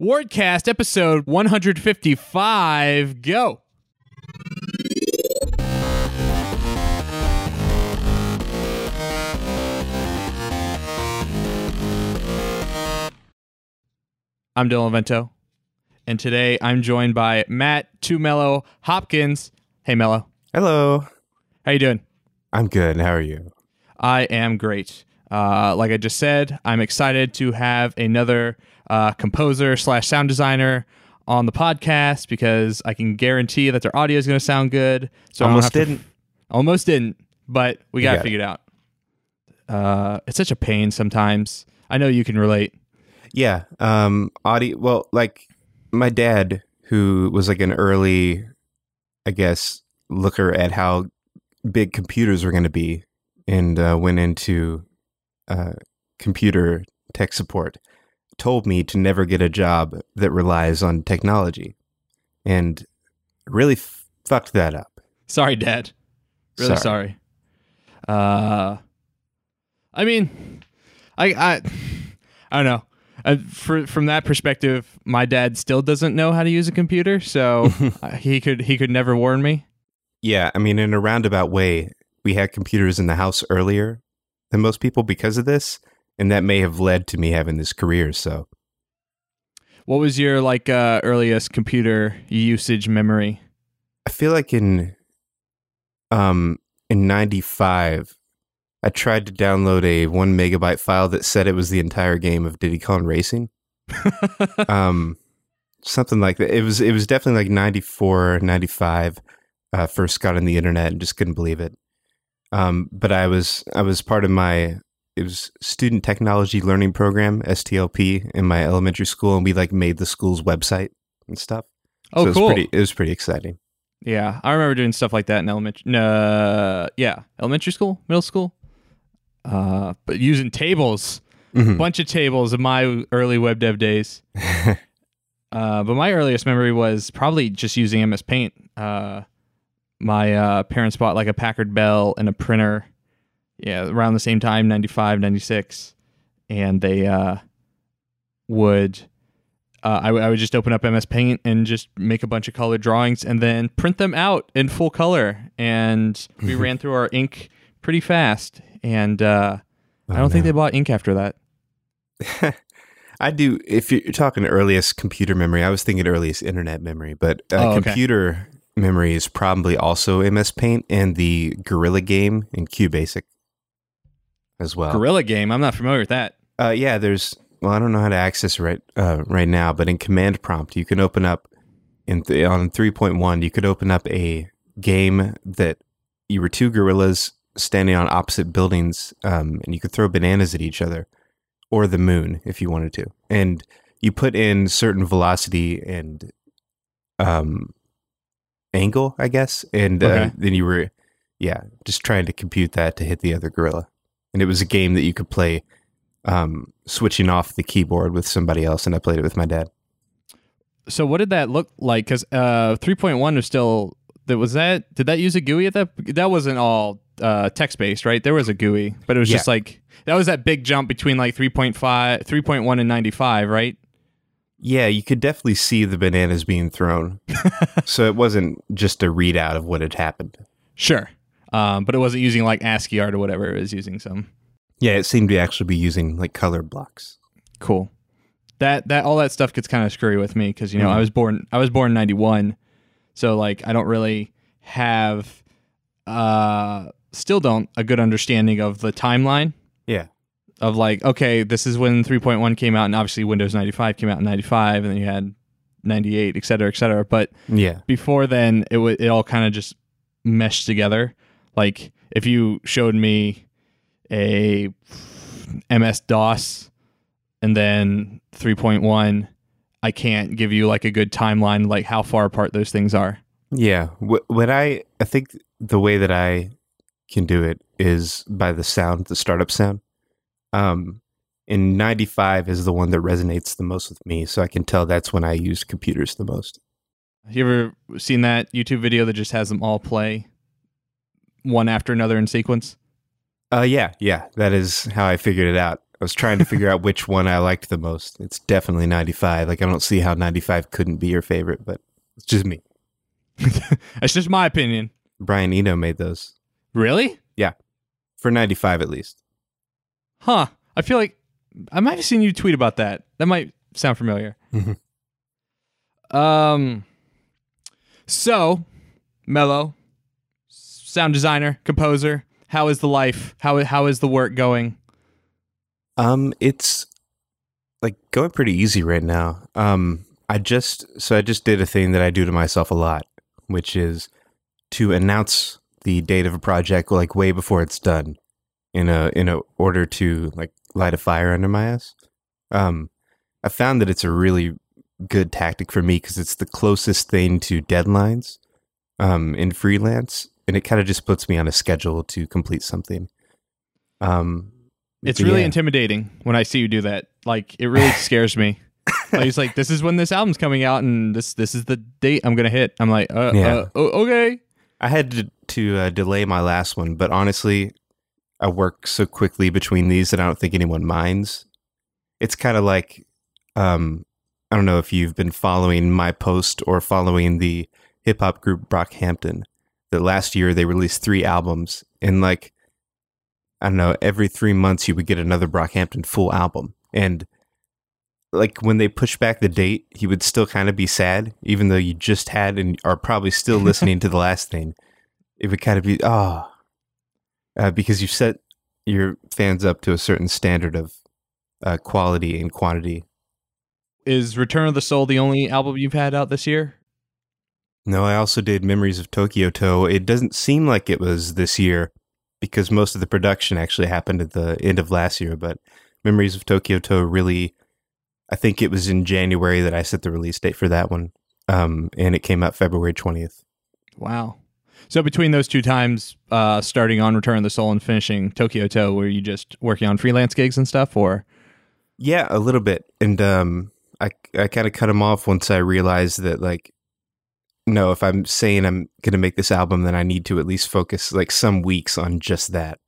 Wardcast episode 155. Go. I'm Dylan Vento, and today I'm joined by Matt 2 Mello Hopkins. Hey, Mello. Hello. How you doing? I'm good. How are you? I am great. Uh, like I just said, I'm excited to have another uh, composer slash sound designer on the podcast because I can guarantee that their audio is going to sound good. So Almost I don't have didn't. To, almost didn't, but we got it got it. figured out. Uh, it's such a pain sometimes. I know you can relate. Yeah. Um. Audio. Well, like my dad, who was like an early, I guess, looker at how big computers were going to be, and uh, went into uh, computer tech support, told me to never get a job that relies on technology, and really f- fucked that up. Sorry, Dad. Really Sorry. sorry. Uh, I mean, I I I don't know. Uh, for, from that perspective, my dad still doesn't know how to use a computer, so uh, he could he could never warn me. Yeah, I mean, in a roundabout way, we had computers in the house earlier than most people because of this, and that may have led to me having this career. So, What was your like uh, earliest computer usage memory? I feel like in um in 95 I tried to download a 1 megabyte file that said it was the entire game of Diddy Kong Racing. um something like that. It was it was definitely like 94, 95 uh first got on the internet and just couldn't believe it. Um but I was I was part of my it was student technology learning program STLP in my elementary school and we like made the school's website and stuff. oh, so it was cool. pretty it was pretty exciting. Yeah, I remember doing stuff like that in elementary. No, yeah, elementary school, middle school. Uh, but using tables, Mhm. bunch of tables in my early web dev days. Uh, but my earliest memory was probably just using MS Paint. Uh, my uh, parents bought like a Packard Bell and a printer, yeah, around the same time, 95, 96. And they uh, would, uh, I, w- I would just open up MS Paint and just make a bunch of colored drawings and then print them out in full color. And we ran through our ink pretty fast. And uh, I don't think they bought ink after that. I do. If you're talking earliest computer memory, I was thinking earliest internet memory, but uh, Oh, okay. computer memory is probably also MS Paint and the Gorilla game in QBasic as well. Gorilla Game, I'm not familiar with that. Uh, yeah, there's. Well, I don't know how to access right uh, right now, but in command prompt, you can open up in th- on 3.1. You could open up a game that you were two gorillas standing on opposite buildings, um, and you could throw bananas at each other, or the moon if you wanted to. And you put in certain velocity and um, angle, I guess, and uh, Okay. then you were, yeah, just trying to compute that to hit the other gorilla. And it was a game that you could play um, switching off the keyboard with somebody else, and I played it with my dad. So what did that look like? Because uh, 3.1 was still that was that did that use a GUI at that? That wasn't all uh, text based, right? There was a GUI, but it was just like that was that big jump between like 3.5, 3.1 and 95, right? Yeah, you could definitely see the bananas being thrown. so it wasn't just a readout of what had happened. Sure, um, but it wasn't using like ASCII art or whatever. It was using some Yeah, it seemed to actually be using like color blocks. cool. That that all that stuff gets kind of screwy with me because you know Mhm. I was born I was born in 91, so like I don't really have uh still don't a good understanding of the timeline Yeah. of like, okay, this is when 3.1 came out, and obviously Windows 95 came out in 95, and then you had 98, et cetera, et cetera. But Yeah. before then, it w- it all kind of just meshed together. Like if you showed me a MS DOS and then 3.1, I can't give you like a good timeline, like how far apart those things are. Yeah. What I I think the way that I can do it is by the sound, the startup sound. Um, and 95 is the one that resonates the most with me, so I can tell that's when I use computers the most. You ever seen that YouTube video that just has them all play one after another in sequence? Uh, yeah, yeah, that is how I figured it out. I was trying to figure out which one I liked the most. It's definitely 95. Like I don't see how 95 couldn't be your favorite, but it's just me. That's just my opinion. Brian Eno made those Really? Yeah. For 95 at least. Huh. I feel like I might have seen you tweet about that. That might sound familiar. Mhm. Um. So, Mello, sound designer, composer. How is the life? How how is the work going? Um, it's like going pretty easy right now. Um, I just so I just did a thing that I do to myself a lot, which is to announce the date of a project like way before it's done, in a in a order to like light a fire under my ass. Um, I found that it's a really good tactic for me because it's the closest thing to deadlines, um, in freelance, and it kind of just puts me on a schedule to complete something. Um, It's really yeah. intimidating when I see you do that. Like it really scares me. Like, it's like this is when this album's coming out, and this this is the date I'm gonna hit. I'm like, uh, Yeah. uh oh, okay. I had to, to uh, delay my last one, but honestly, I work so quickly between these that I don't think anyone minds. It's kind of like, um, I don't know if you've been following my post or following the hip hop group Brockhampton. That last year they released three albums, and like, I don't know, every three months you would get another Brockhampton full album, and like when they push back the date, he would still kind of be sad, even though you just had and are probably still listening to the last thing. It would kind of be oh, uh, because you've set your fans up to a certain standard of uh, quality and quantity. Is Return of the Soul the only album you've had out this year? No, I also did Memories of Tokyo To. It doesn't seem like it was this year because most of the production actually happened at the end of last year. But Memories of Tokyo To really, I think it was in January that I set the release date for that one, um, and it came out February twentieth. Wow. So between those two times, uh, starting on Return of the Soul and finishing Tokyo To, were you just working on freelance gigs and stuff, or Yeah, a little bit, and um, I I kind of cut him off once I realized that like, no, if I'm saying I'm gonna make this album, then I need to at least focus like some weeks on just that.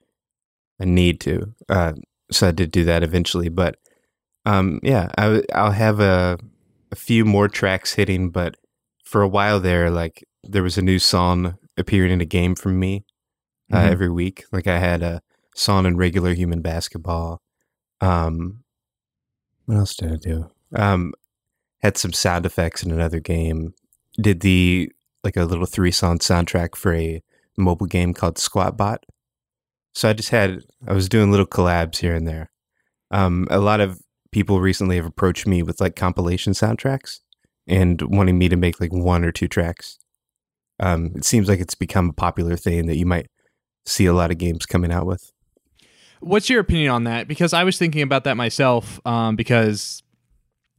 I need to. Uh, so I did do that eventually, but um, yeah, I I'll have a a few more tracks hitting, but for a while there, like there was a new song appearing in a game from me uh, Mhm. every week. Like I had a song in regular human basketball. Um, what else did I do? Um, had some sound effects in another game. Did the like a little three song soundtrack for a mobile game called Squatbot. So I just had I was doing little collabs here and there. Um, a lot of people recently have approached me with like compilation soundtracks and wanting me to make like one or two tracks. Um, it seems like it's become a popular thing that you might see a lot of games coming out with. What's your opinion on that? Because I was thinking about that myself. Um, because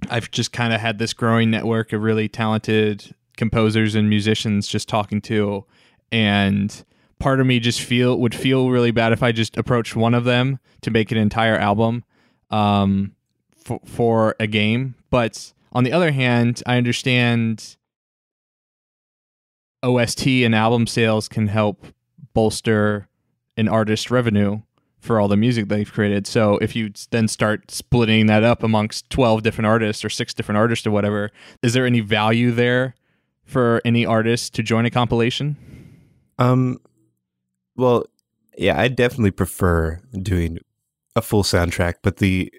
I've just kind of had this growing network of really talented composers and musicians just talking to, and part of me just feel would feel really bad if I just approached one of them to make an entire album, um, for for a game. But on the other hand, I understand OST and album sales can help bolster an artist revenue for all the music they've created. So if you then start splitting that up amongst 12 different artists or six different artists or whatever, is there any value there for any artist to join a compilation? Um, well, yeah, I definitely prefer doing a full soundtrack, but the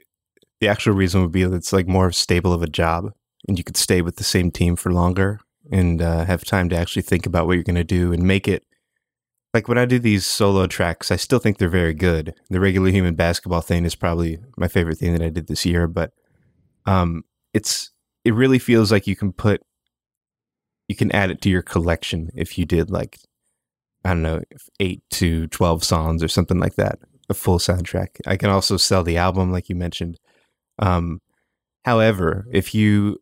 the actual reason would be that it's like more stable of a job, and you could stay with the same team for longer and uh, have time to actually think about what you're going to do and make it. Like when I do these solo tracks, I still think they're very good. The regular human basketball thing is probably my favorite thing that I did this year, but um, it's it really feels like you can put you can add it to your collection if you did like I don't know, eight to 12 songs or something like that, a full soundtrack. I can also sell the album, like you mentioned. Um, however, if you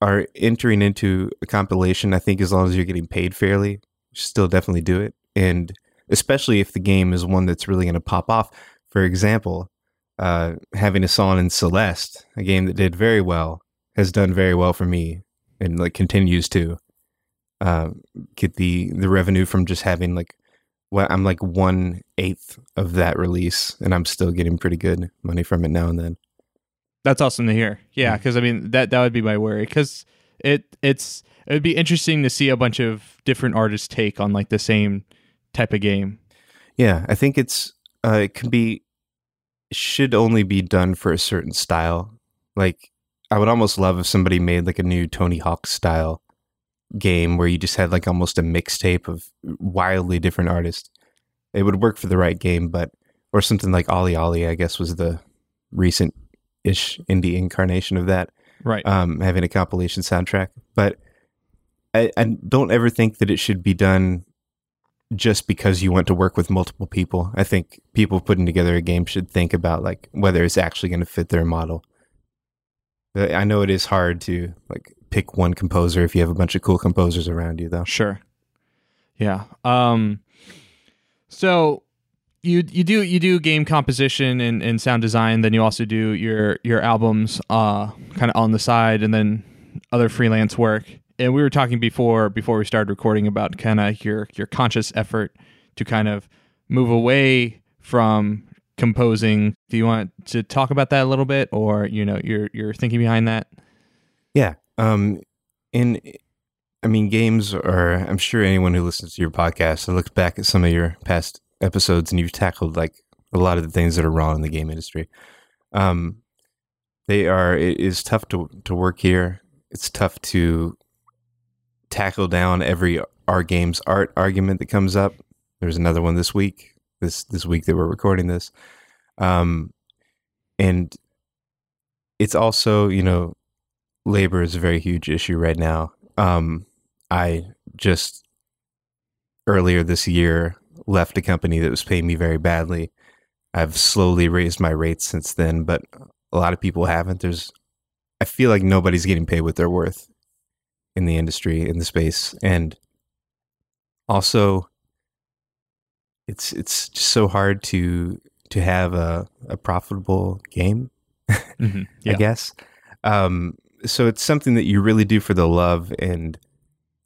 are entering into a compilation, I think as long as you're getting paid fairly, still definitely do it. And especially if the game is one that's really going to pop off. For example, uh, having a song in Celeste, a game that did very well, has done very well for me and like continues to uh, get the the revenue from just having like well, I'm like one eighth of that release, and I'm still getting pretty good money from it now and then. That's awesome to hear. Yeah, because I mean that that would be my worry because it it's it would be interesting to see a bunch of different artists take on like the same type of game. Yeah, I think it's uh, it can be should only be done for a certain style. Like I would almost love if somebody made like a new Tony Hawk style game where you just had like almost a mixtape of wildly different artists. It would work for the right game, but or something like OlliOlli, I guess, was the recent ish indie incarnation of that. Right. Um, having a compilation soundtrack, but I, I don't ever think that it should be done just because you want to work with multiple people. I think people putting together a game should think about like whether it's actually going to fit their model. I know it is hard to like pick one composer if you have a bunch of cool composers around you though. Sure. Yeah. Um so you you do you do game composition and, and sound design, then you also do your your albums uh kind of on the side and then other freelance work and we were talking before before we started recording about kind of your your conscious effort to kind of move away from composing. Do you want to talk about that a little bit, or you know your your thinking behind that? Yeah. Um. In, I mean, games are. I'm sure anyone who listens to your podcast looks back at some of your past episodes, and you've tackled like a lot of the things that are wrong in the game industry. Um, they are. It is tough to to work here. It's tough to tackle down every our games art argument that comes up. There's another one this week. This this week that we're recording this, um, and it's also you know labor is a very huge issue right now. Um, I just earlier this year left a company that was paying me very badly. I've slowly raised my rates since then, but a lot of people haven't. There's I feel like nobody's getting paid what they're worth in the industry in the space and also it's it's just so hard to to have a, a profitable game mm-hmm. yeah. i guess um, so it's something that you really do for the love and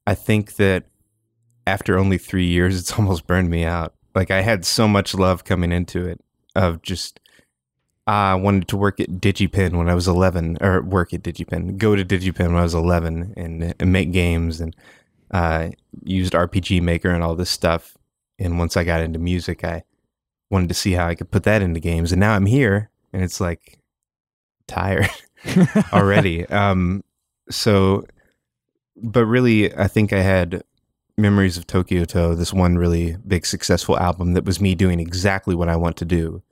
i think that after only three years it's almost burned me out like i had so much love coming into it of just I wanted to work at DigiPen when I was 11, or work at DigiPen, go to DigiPen when I was 11 and, and make games and uh, used RPG Maker and all this stuff. And once I got into music, I wanted to see how I could put that into games. And now I'm here and it's like tired already. um, so, but really, I think I had Memories of Tokyo To, this one really big successful album that was me doing exactly what I want to do.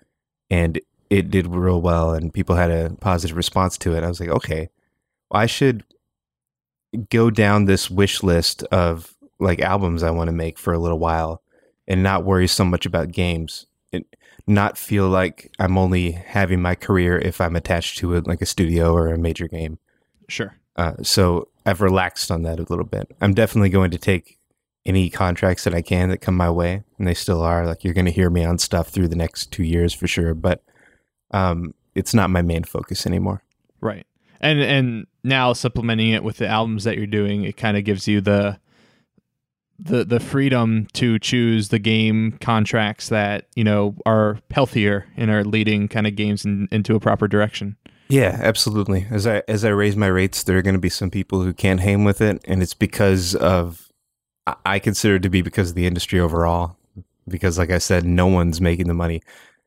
And it did real well and people had a positive response to it. I was like, okay, well, I should go down this wish list of like albums I want to make for a little while and not worry so much about games not feel like I'm only having my career if I'm attached to it like a studio or a major game. Sure. Uh, so I've relaxed on that a little bit. I'm definitely going to take any contracts that I can that come my way, and they still are. Like you're going to hear me on stuff through the next two years for sure. But um, it's not my main focus anymore. Right. And and now supplementing it with the albums that you're doing, it kind of gives you the the the freedom to choose the game contracts that you know are healthier and are leading kind of games in, into a proper direction. Yeah, absolutely. As I as I raise my rates, there are going to be some people who can't hang with it, and it's because of I consider it to be because of the industry overall. Because, like I said, no one's making the money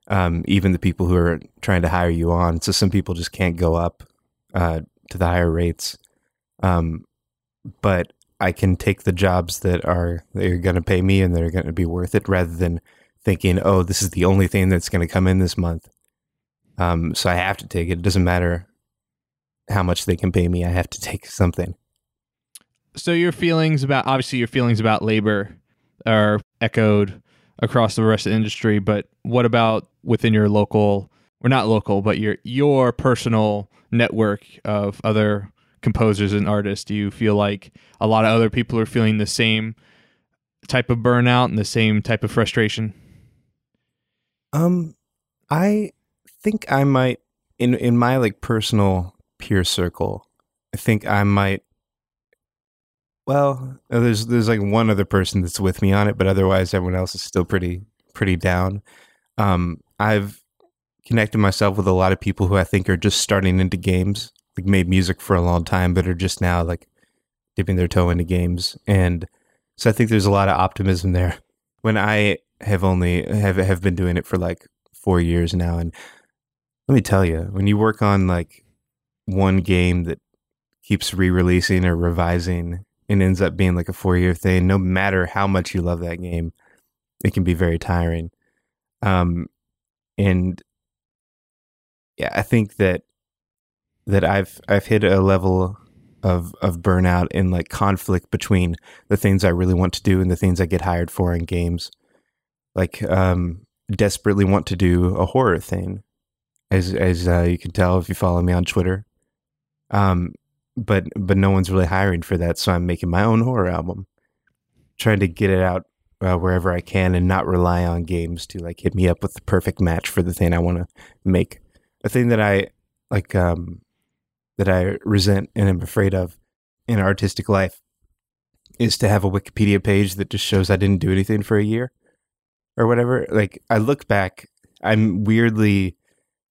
um, even the people who are trying to hire you on. So some people just can't go up uh, to the higher rates. Um, but I can take the jobs that are they're going to pay me and they're going to be worth it, rather than thinking, "Oh, this is the only thing that's going to come in this month." Um, so I have to take it. It doesn't matter how much they can pay me. I have to take something. So your feelings about obviously your feelings about labor are echoed across the rest of the industry, but what about within your local or not local, but your your personal network of other composers and artists? Do you feel like a lot of other people are feeling the same type of burnout and the same type of frustration? Um, I think I might in in my like personal peer circle. I think I might Well, uh, there's there's like one other person that's with me on it, but otherwise everyone else is still pretty pretty down. Um, I've connected myself with a lot of people who I think are just starting into games, like made music for a long time, but are just now like dipping their toe into games, and so I think there's a lot of optimism there. When I have only have have been doing it for like four years now, and let me tell you, when you work on like one game that keeps re-releasing or revising and ends up being like a four-year thing, no matter how much you love that game, it can be very tiring. Um, and yeah, I think that that I've I've hit a level of of burnout and like conflict between the things I really want to do and the things I get hired for in games. Like um desperately want to do a horror thing as as uh, you can tell if you follow me on Twitter. Um but but no one's really hiring for that, so I'm making my own horror album. Trying to get it out uh, wherever I can and not rely on games to like hit me up with the perfect match for the thing I want to make. A thing that I like um that I resent and am afraid of in artistic life is to have a Wikipedia page that just shows I didn't do anything for a year or whatever. Like I look back, I'm weirdly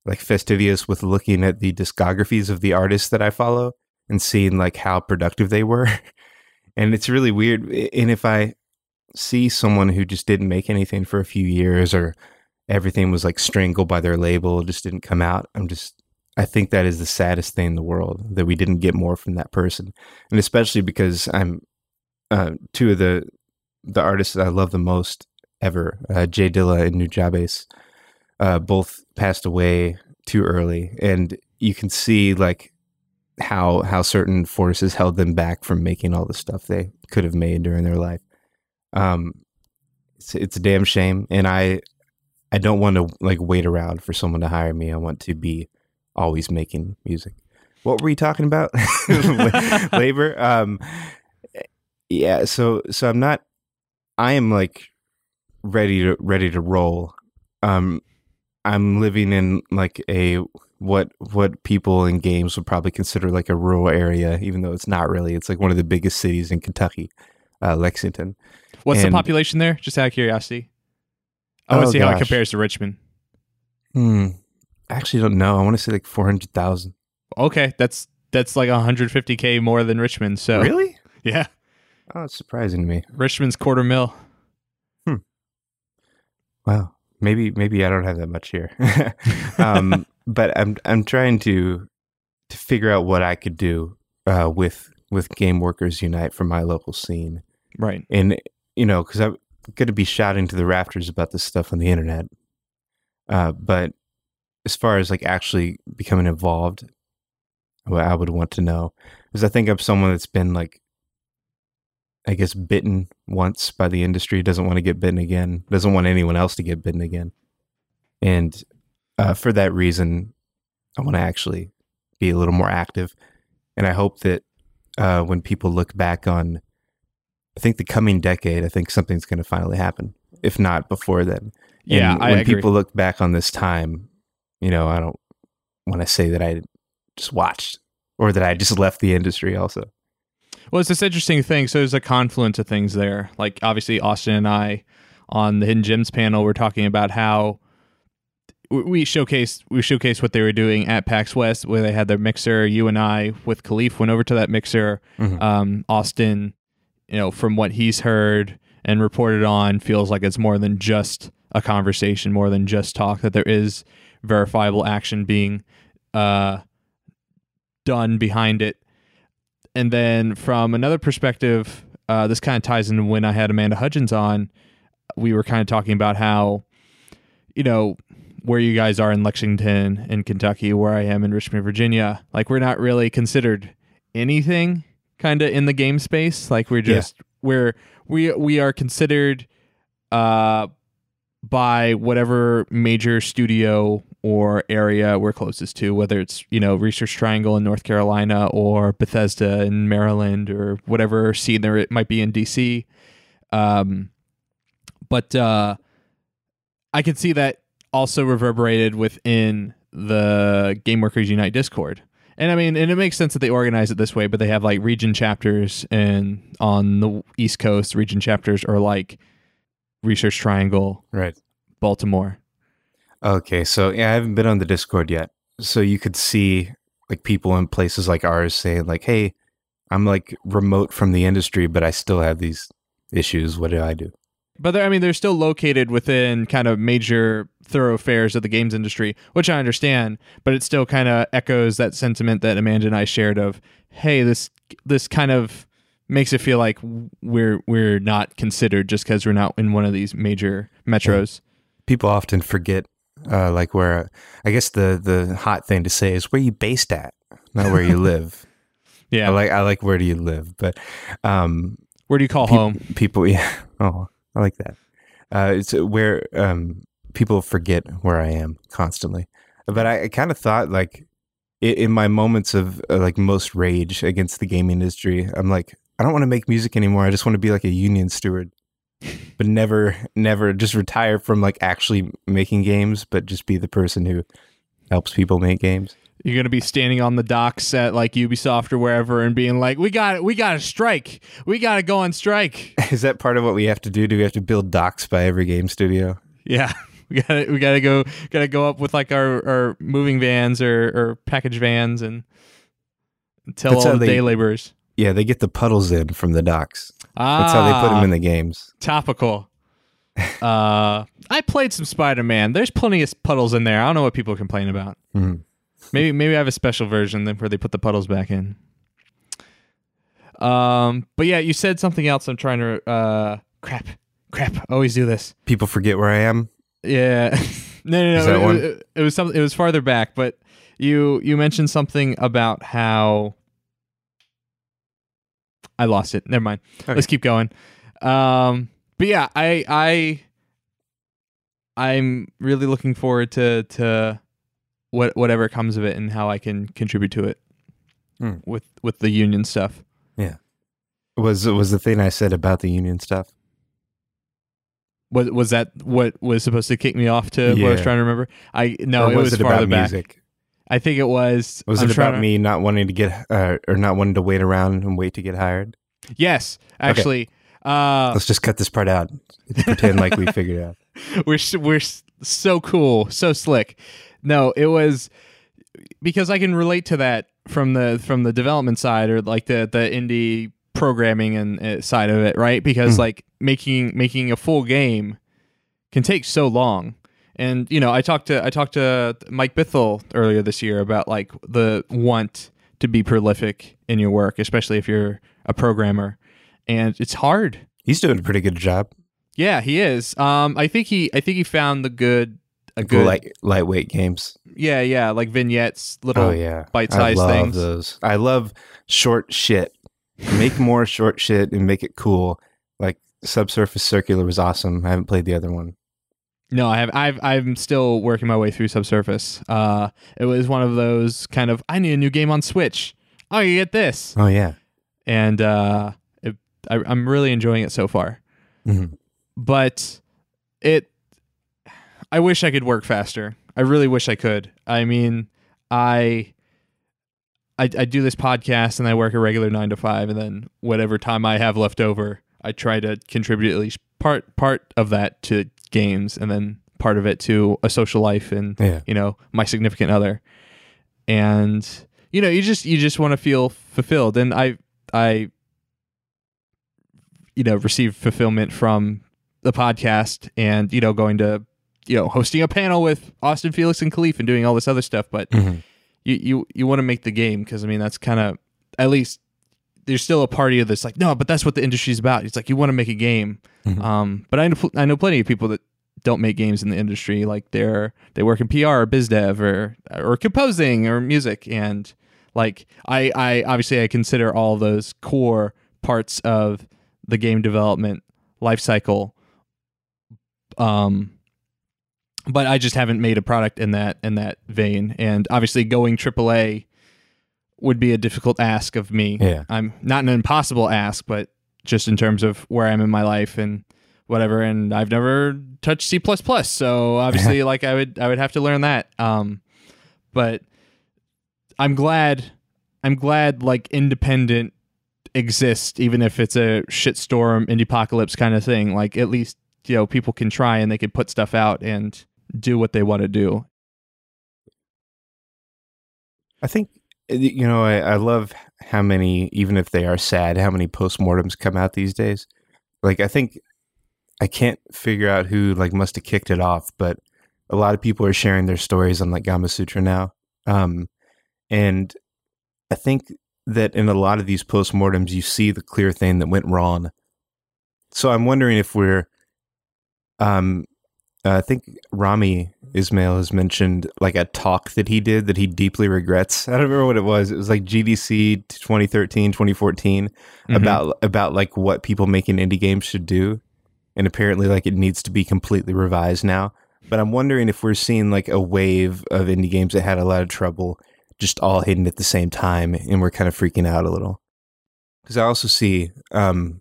like fastidious with looking at the discographies of the artists that I follow and seeing like how productive they were. and it's really weird. And if I see someone who just didn't make anything for a few years or everything was like strangled by their label, just didn't come out, I'm just I think that is the saddest thing in the world that we didn't get more from that person, and especially because I'm uh, two of the the artists that I love the most ever, uh, J Dilla and Nujabes, uh, both passed away too early, and you can see like how how certain forces held them back from making all the stuff they could have made during their life. Um, it's it's a damn shame, and I I don't want to like wait around for someone to hire me. I want to be always making music. What were you talking about? Labor. Um, yeah. So so I'm not. I am like ready to ready to roll. Um, I'm living in like a what what people in games would probably consider like a rural area, even though it's not really. It's like one of the biggest cities in Kentucky, uh, Lexington. What's and, the population there? Just out of curiosity. I want to oh, see gosh. how it compares to Richmond. Hmm. I actually don't know. I want to say like 400,000. Okay, that's that's like 150k more than Richmond. So Really? Yeah. Oh, it's surprising to me. Richmond's quarter mil. Hmm. Wow. Maybe maybe I don't have that much here. um, but I'm I'm trying to to figure out what I could do uh, with with Game Workers Unite for my local scene. Right. And you know, cuz I'm going to be shouting to the rafters about this stuff on the internet. Uh, but as far as like actually becoming involved, what I would want to know is I think I'm someone that's been like, I guess, bitten once by the industry, doesn't want to get bitten again, doesn't want anyone else to get bitten again, and uh, for that reason, I want to actually be a little more active, and I hope that uh, when people look back on, I think the coming decade, I think something's going to finally happen, if not before then. Yeah, and when people look back on this time, you know, I don't want to say that I just watched or that I just left the industry also. Well, it's this interesting thing. So there's a confluence of things there. Like obviously Austin and I on the Hidden Gems panel were talking about how we showcased we showcased what they were doing at PAX West where they had their mixer. You and I with Khalif went over to that mixer. Mm-hmm. Um, Austin, you know, from what he's heard and reported on, feels like it's more than just a conversation, more than just talk. That there is verifiable action being uh, done behind it. And then from another perspective, uh, this kind of ties into when I had Amanda Hudgens on. We were kind of talking about how, you know, where you guys are in Lexington in Kentucky, where I am in Richmond, Virginia. Like we're not really considered anything kind of in the game space. Like we're just yeah. we're we we are considered uh by whatever major studio or area we're closest to, whether it's, you know, Research Triangle in North Carolina or Bethesda in Maryland or whatever scene there it might be in DC. Um, but uh, I can see that also reverberated within the Game Workers Unite Discord. And I mean, and it makes sense that they organize it this way, but they have like region chapters, and on the East Coast, region chapters are like Research Triangle, Right. Baltimore. Okay, so yeah, I haven't been on the Discord yet. So you could see like people in places like ours saying like, "Hey, I'm like remote from the industry, but I still have these issues. What do I do?" But I mean, they're still located within kind of major thoroughfares of the games industry, which I understand. But it still kind of echoes that sentiment that Amanda and I shared of, hey, this this kind of makes it feel like we're we're not considered just because we're not in one of these major metros. People often forget uh, like where I guess the the hot thing to say is where you based at, not where you live. Yeah, I like I like where do you live, but um, where do you call Peop- home? people yeah oh i like that. Uh it's where um people forget where i am constantly. But i, I kind of thought like i- in my moments of uh, like most rage against the gaming industry i'm like i don't want to make music anymore. I just want to be like a union steward but never never just retire from like actually making games but just be the person who helps people make games You're gonna be standing on the docks at like Ubisoft or wherever and being like, "We got it we got to strike. We got to go on strike." is that part of what we have to do do we have to build docks by every game studio Yeah, we got to we got to go got to go up with like our, our moving vans or, or package vans and tell That's all the they- day laborers. Yeah they get the puddles in from the docks Ah, that's how they put them in the games topical. uh, I played some Spider Man. There's plenty of puddles in there. I don't know what people complain about. Mhm. Maybe maybe I have a special version where they put the puddles back in. Um, but yeah, you said something else. I'm trying to uh, crap, crap. I always do this. people forget where I am. Yeah. no, no, no. It? It, it was something. It was farther back, but you you mentioned something about how I lost it. Never mind. Okay. Let's keep going. Um, but yeah, I I I'm really looking forward to to what whatever comes of it and how I can contribute to it Hmm. with with the union stuff. Yeah. Was was the thing I said about the union stuff? Was was that what was supposed to kick me off to what I was trying to remember? I no, or it was was, it farther about back. music? I think it was. Was I'm it about to- me not wanting to get uh, or not wanting to wait around and wait to get hired? Yes, actually, uh, Let's just cut this part out. Pretend like we figured it out. we're we're so cool, so slick. No, it was because I can relate to that from the from the development side or like the the indie programming and uh, side of it, right? Because Mhm. like making making a full game can take so long. And you know, I talked to I talked to Mike Bithell earlier this year about like the want to be prolific in your work, especially if you're a programmer, and it's hard. He's doing a pretty good job. Yeah, he is. Um, I think he I think he found the good a good Light, lightweight games. yeah yeah like vignettes little oh yeah, bite-sized things. I love things. those. I love short shit. Make more short shit and make it cool. Like Subsurface Circular was awesome. I haven't played the other one. No, I have I've I'm still working my way through Subsurface. Uh, it was one of those kind of I need a new game on Switch. Oh, you get this, Oh yeah. and uh, it, I, I'm really enjoying it so far. Mhm. But it, I wish I could work faster. I really wish I could. I mean, I. I, I do this podcast and I work a regular nine to five, and then whatever time I have left over, I try to contribute at least part part of that to games, and then part of it to a social life and Yeah. you know my significant other, and you know you just you just want to feel fulfilled, and I I you know receive fulfillment from the podcast and you know going to you know hosting a panel with Austin Felix and Khalif and doing all this other stuff, but Mhm. you you you want to make the game because I mean that's kind of at least there's still a party of this like no, but that's what the industry's about. It's like you want to make a game, Mhm. um, but I know I know plenty of people that don't make games in the industry. Like they're they work in PR or biz dev or or composing or music, and like I I obviously I consider all those core parts of the game development life cycle. Um, but I just haven't made a product in that in that vein, and obviously going AAA would be a difficult ask of me. Yeah. I'm not an impossible ask, but just in terms of where I'm in my life and whatever. And I've never touched C plus so obviously, like I would I would have to learn that. Um, but I'm glad I'm glad like independent exists, even if it's a shitstorm indie apocalypse kind of thing. Like at least you know people can try and they can put stuff out and do what they want to do. I think you know I, I love how many, even if they are sad, how many postmortems come out these days. Like I think I can't figure out who like must have kicked it off, but a lot of people are sharing their stories on like Gamasutra now. Um, and I think that in a lot of these postmortems, you see the clear thing that went wrong. So I'm wondering if we're, um, I think Rami Ismail has mentioned like a talk that he did that he deeply regrets. I don't remember what it was. It was like GDC 2013, 2014 mm-hmm. about about like what people making indie games should do. And apparently like it needs to be completely revised now. But I'm wondering if we're seeing like a wave of indie games that had a lot of trouble just all hitting at the same time and we're kind of freaking out a little. Cuz I also see um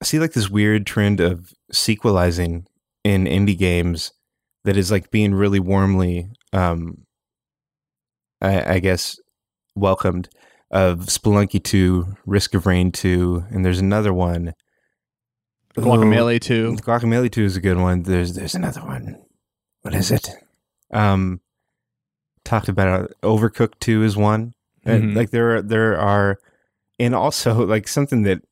I see like this weird trend of sequelizing in indie games that is like being really warmly, um, I, I guess, welcomed. Of Spelunky 2, Risk of Rain 2, and there's another one. Guacamelee 2. Guacamelee 2 is a good one. There's there's another one. What is it? Um, talked about it. Overcooked 2 is one. Mm-hmm. like there are, there are, and also like something that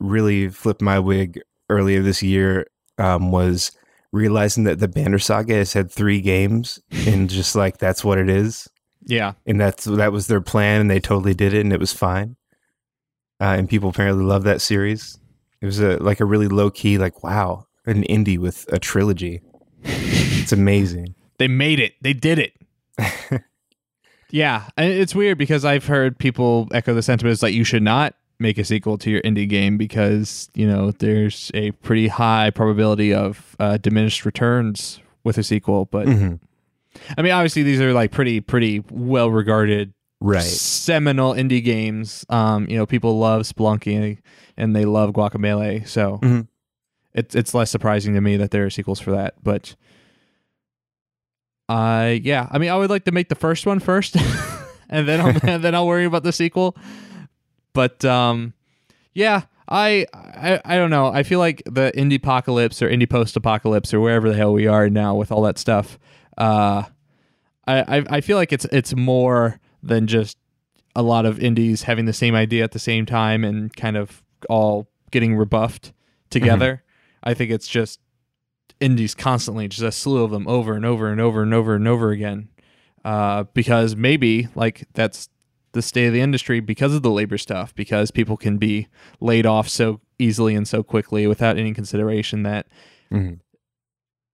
really flipped my wig earlier this year um, was realizing that the Banner Saga has had three games and just like that's what it is. Yeah, and that's that was their plan, and they totally did it, and it was fine. Uh, and people apparently love that series. It was a like a really low key, like wow, an indie with a trilogy. it's amazing. They made it. They did it. yeah, it's weird because I've heard people echo the sentiment. It's like you should not make a sequel to your indie game because you know there's a pretty high probability of uh, diminished returns with a sequel. But mm-hmm. I mean, obviously these are like pretty pretty well regarded, right? Seminal indie games. Um, you know, people love Spelunky and they love Guacamelee, so mm-hmm. it's it's less surprising to me that there are sequels for that. But uh, yeah, I mean, I would like to make the first one first. and then I'll, and then I'll worry about the sequel. But um, yeah, I, I I don't know. I feel like the indie apocalypse or indie post apocalypse or wherever the hell we are now with all that stuff. Uh, I, I I feel like it's it's more than just a lot of indies having the same idea at the same time and kind of all getting rebuffed together. Mm-hmm. I think it's just indies constantly, just a slew of them over and over and over and over and over again. Uh, because maybe like that's the state of the industry because of the labor stuff, because people can be laid off so easily and so quickly without any consideration that mm-hmm.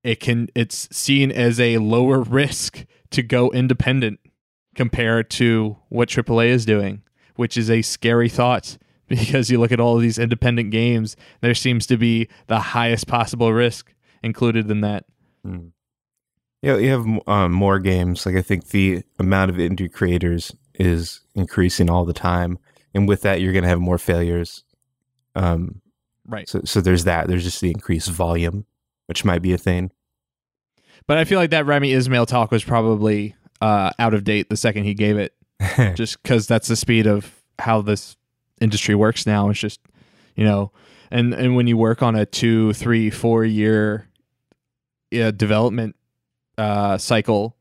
it can it's seen as a lower risk to go independent compared to what AAA is doing, which is a scary thought because you look at all of these independent games, there seems to be the highest possible risk included in that. Mm. Yeah, you have um, more games. Like I think the amount of indie creators is increasing all the time, and with that, you're going to have more failures. Um, right. So, so there's that. There's just the increased volume, which might be a thing. But I feel like that Rami Ismail talk was probably uh, out of date the second he gave it, just because that's the speed of how this industry works now. It's just, you know, and and when you work on a two, three, four year uh, development uh, cycle,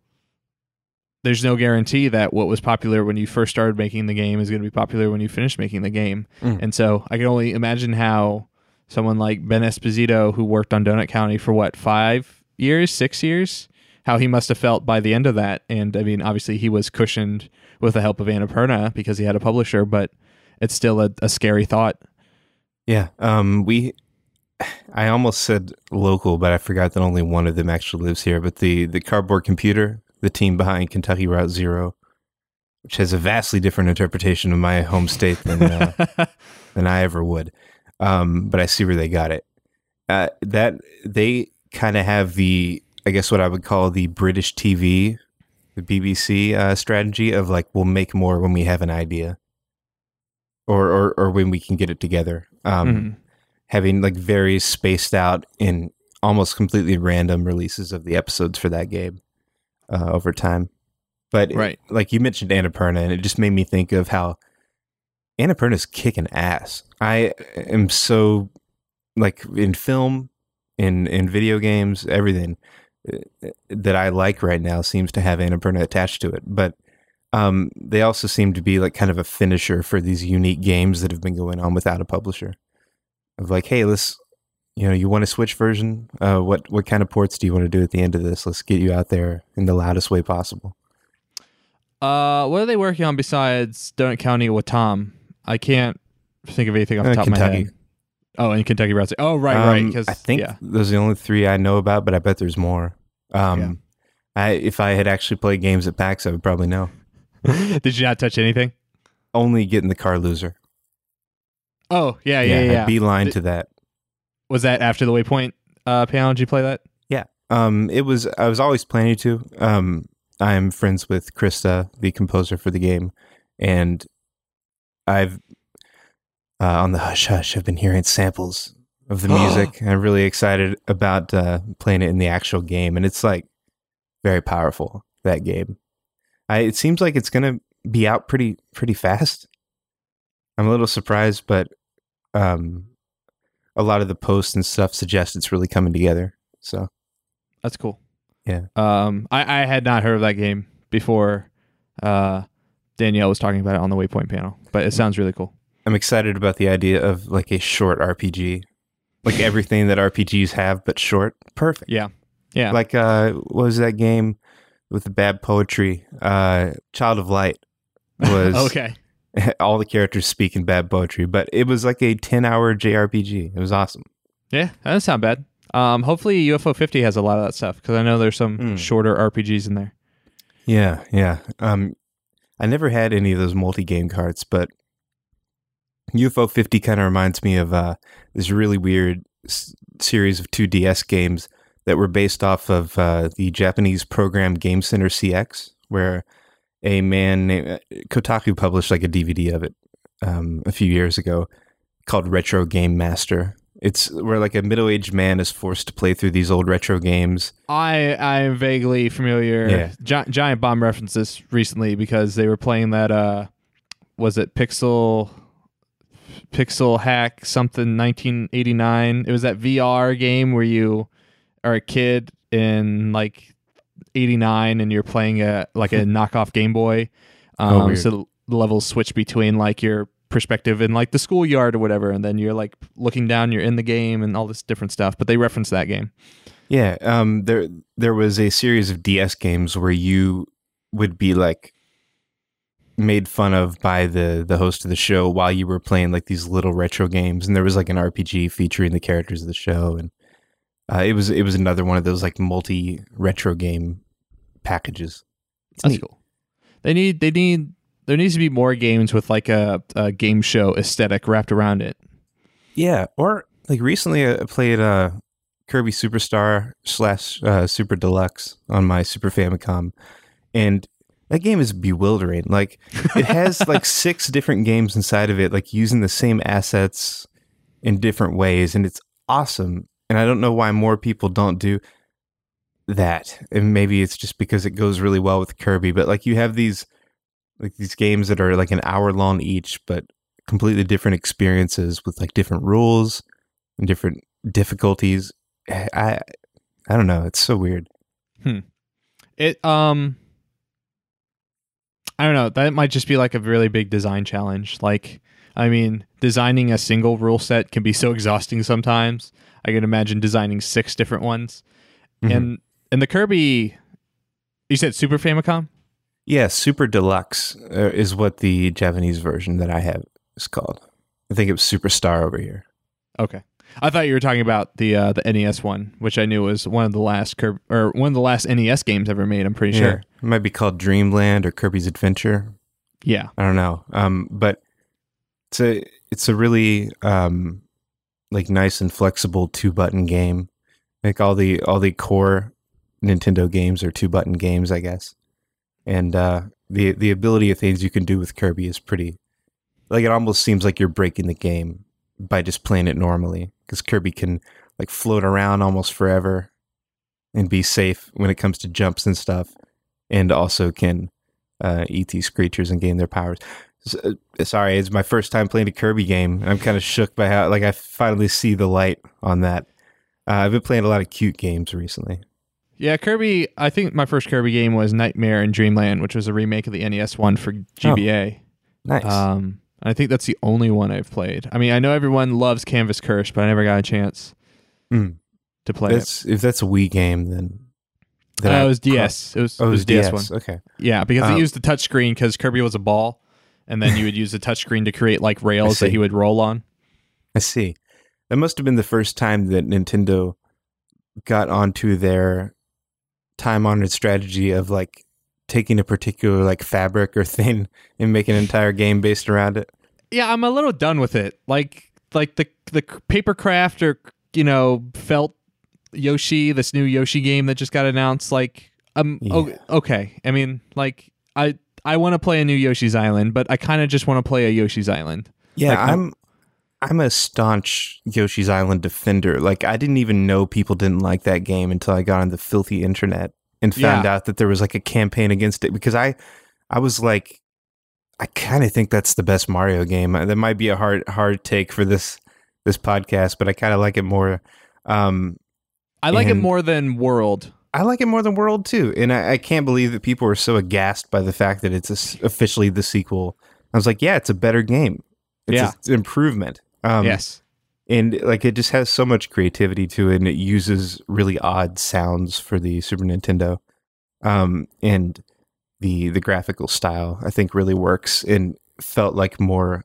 there's no guarantee that what was popular when you first started making the game is going to be popular when you finish making the game. Mm. And so I can only imagine how someone like Ben Esposito, who worked on Donut County for what, five years, six years, how he must have felt by the end of that. And I mean, obviously, he was cushioned with the help of Annapurna because he had a publisher, but it's still a, a scary thought. Yeah. Um, we, I almost said local, but I forgot that only one of them actually lives here. But the, the cardboard computer the team behind Kentucky Route Zero, which has a vastly different interpretation of my home state than uh, than I ever would. Um, but I see where they got it. Uh, that they kind of have the, I guess, what I would call the British TV, the BBC uh, strategy of like we'll make more when we have an idea, or or, or when we can get it together. Um, mm-hmm. Having like very spaced out in almost completely random releases of the episodes for that game uh, over time. But Right. like you mentioned Annapurna, and it just made me think of how Annapurna's kicking ass. I am so like in film, in in video games, everything uh, that I like right now seems to have Annapurna attached to it. But um, they also seem to be like kind of a finisher for these unique games that have been going on without a publisher. Of like, hey, let's you know, you want a Switch version? Uh, what what kind of ports do you want to do at the end of this? Let's get you out there in the loudest way possible. Uh, what are they working on besides Donut County with Tom? I can't think of anything off the Uh, top of my Kentucky. head. Oh, in Kentucky Route Oh, right, Um, right. Because I think yeah, those are the only three I know about, but I bet there's more. Um, Yeah. I if I had actually played games at PAX, I would probably know. did you not touch anything? Only getting the car loser. Oh, yeah, yeah, yeah. I'd beeline Th- to that. Was that after the Waypoint uh, panel? Did you play that? Yeah. Um, it was I was always planning to. Um, I'm friends with Krista, the composer for the game, and I've uh, on the hush hush. I've been hearing samples of the music. I'm really excited about uh, playing it in the actual game, and it's like very powerful. That game. I, it seems like it's gonna be out pretty pretty fast. I'm a little surprised, but um, a lot of the posts and stuff suggest it's really coming together. So That's cool. Yeah. Um, I, I had not heard of that game before. Uh, Danielle was talking about it on the Waypoint panel, but it sounds really cool. I'm excited about the idea of like a short RPG, like everything that RPGs have, but short. Perfect. Yeah. Yeah. Like uh, what was that game with the bad poetry? Uh, Child of Light was okay. all the characters speak in bad poetry, but it was like a 10 hour JRPG. It was awesome. Yeah, that doesn't sound bad. Um, hopefully UFO 50 has a lot of that stuff because I know there's some Mm. shorter RPGs in there. Yeah, yeah. Um, I never had any of those multi game cards, but UFO 50 kind of reminds me of uh, this really weird s- series of two DS games that were based off of uh, the Japanese program Game Center CX, where a man named Kotaku published like a DVD of it um, a few years ago called Retro Game Master. It's where like a middle aged man is forced to play through these old retro games. I I'm vaguely familiar. Yeah. Gi- Giant Bomb referenced this recently because they were playing that. Uh, was it Pixel? Pixel Hack something 1989. It was that VR game where you are a kid in like 89 and you're playing a like a knockoff Game Boy. Oh, Um, weird. so the levels switch between like your perspective in like the schoolyard or whatever, and then you're like looking down, you're in the game and all this different stuff. But they reference that game. Yeah, um, there there was a series of DS games where you would be like made fun of by the the host of the show while you were playing like these little retro games, and there was like an RPG featuring the characters of the show, and uh, it was it was another one of those like multi retro game packages. It's That's neat. cool. They need they need there needs to be more games with like a, a game show aesthetic wrapped around it. Yeah, or like recently I played uh, Kirby Superstar slash uh, Super Deluxe on my Super Famicom, and that game is bewildering. Like it has like six different games inside of it, like using the same assets in different ways, and it's awesome. And I don't know why more people don't do that. And maybe it's just because it goes really well with Kirby. But like you have these like these games that are like an hour long each, but completely different experiences with like different rules and different difficulties. I I don't know. It's so weird. It um I don't know, that might just be like a really big design challenge. Like I mean, designing a single rule set can be so exhausting sometimes. I can imagine designing six different ones. Mhm. And and the Kirby you said Super Famicom? Yeah, Super Deluxe uh, is what the Japanese version that I have is called. I think it was Superstar over here. Okay. I thought you were talking about the uh, the NES one, which I knew was one of the last Kirby, or one of the last NES games ever made. I'm pretty Yeah. sure. It might be called Dreamland or Kirby's Adventure. Yeah. I don't know. Um, but it's a it's a really um, like nice and flexible two button game. Like all the all the core Nintendo games or two button games, I guess. And uh, the the ability of things you can do with Kirby is pretty. Like it almost seems like you're breaking the game by just playing it normally because Kirby can like float around almost forever and be safe when it comes to jumps and stuff, and also can uh, these creatures and gain their powers. S- uh, sorry, it's my first time playing a Kirby game. and I'm kind of shook by how like I finally see the light on that. Uh, I've been playing a lot of cute games recently. Yeah, Kirby. I think my first Kirby game was Nightmare in Dreamland, which was a remake of the NES one for GBA. Nice. Um, I think that's the only one I've played. I mean, I know everyone loves Canvas Curse, but I never got a chance Mm. to play it. If that's a Wii game, then. then Uh, I it was DS. It was, Oh, it was DS, DS. one. Okay. Yeah, because Um, it used the touchscreen because Kirby was a ball, and then you would use the touchscreen to create like rails that he would roll on. I see. That must have been the first time that Nintendo got onto their time honored strategy of like taking a particular like fabric or thing and making an entire game based around it. Yeah, I'm a little done with it. Like like the the paper craft or you know felt Yoshi, this new Yoshi game that just got announced. Like um Yeah. okay. I mean like I I want to play a new Yoshi's Island, but I kind of just want to play a Yoshi's Island. Yeah, Like, I'm I'm a staunch Yoshi's Island defender. Like I didn't even know people didn't like that game until I got on the filthy internet and found Yeah. out that there was like a campaign against it because I I was like I kind of think that's the best Mario game. Uh, That might be a hard hard take for this this podcast, but I kind of like it more. Um, I like it more than World. I like it more than World too, and I, I can't believe that people are so aghast by the fact that it's a officially the sequel. I was like, yeah, it's a better game. It's, Yeah. it's an improvement. Um, yes. and like it just has so much creativity to it and it uses really odd sounds for the super nintendo um and the the graphical style i think really works and felt like more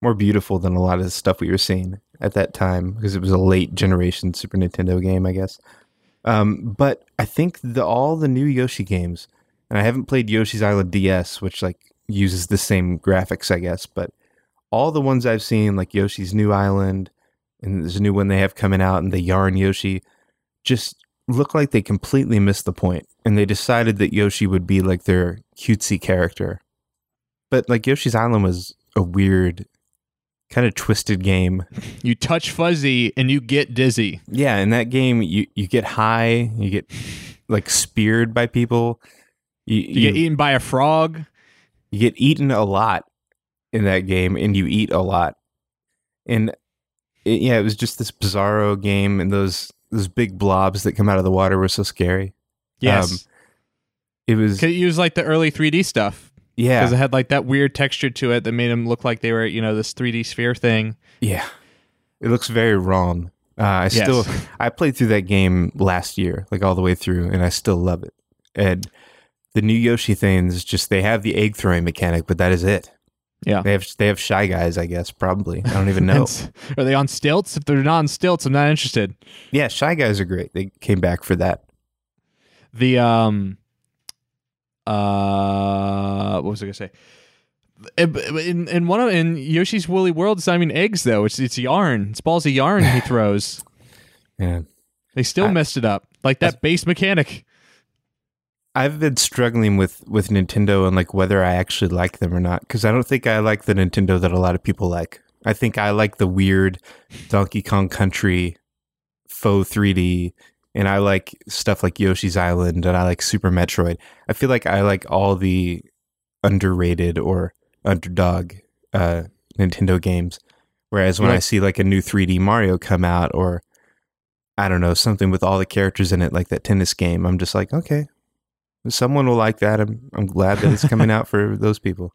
more beautiful than a lot of the stuff we were seeing at that time because it was a late generation super nintendo game i guess um but i think the all the new yoshi games and i haven't played yoshi's island ds which like uses the same graphics i guess but all the ones I've seen, like Yoshi's New Island, and there's a new one they have coming out, and the Yarn Yoshi, just look like they completely missed the point, and they decided that Yoshi would be like their cutesy character. But like Yoshi's Island was a weird, kind of twisted game. You touch Fuzzy and you get dizzy. Yeah, in that game, you you get high, you get like speared by people, you You, get eaten by a frog. you get eaten a lot in that game and you eat a lot. And it, yeah it was just this bizarro game and those those big blobs that come out of the water were so scary. Yes. Um, it was use like the early 3D stuff. Yeah. Because it had like that weird texture to it that made them look like they were, you know, this 3D sphere thing. yeah. It looks very wrong. Uh, i still i played through that game last year like all the way through and i still love it. And the new yoshi things just they have the egg throwing mechanic but that is it Yeah. they have they have shy guys i guess probably i don't even know Are they on stilts? If they're not on stilts, I'm not interested. yeah shy guys are great they came back for that The um uh what was I gonna say? In in one of in Yoshi's Woolly World, it's not even eggs though. It's it's yarn. It's balls of yarn he throws. yeah They still I- messed it up. Like that base mechanic. I've been struggling with with Nintendo and like whether I actually like them or not because I don't think I like the Nintendo that a lot of people like. I think I like the weird Donkey Kong Country faux 3D and I like stuff like Yoshi's Island and I like Super Metroid. I feel like I like all the underrated or underdog uh Nintendo games. Whereas when I see like a new 3D Mario come out or I don't know, something with all the characters in it like that tennis game, I'm just like, okay, someone will like that. I'm I'm glad that it's coming out for those people.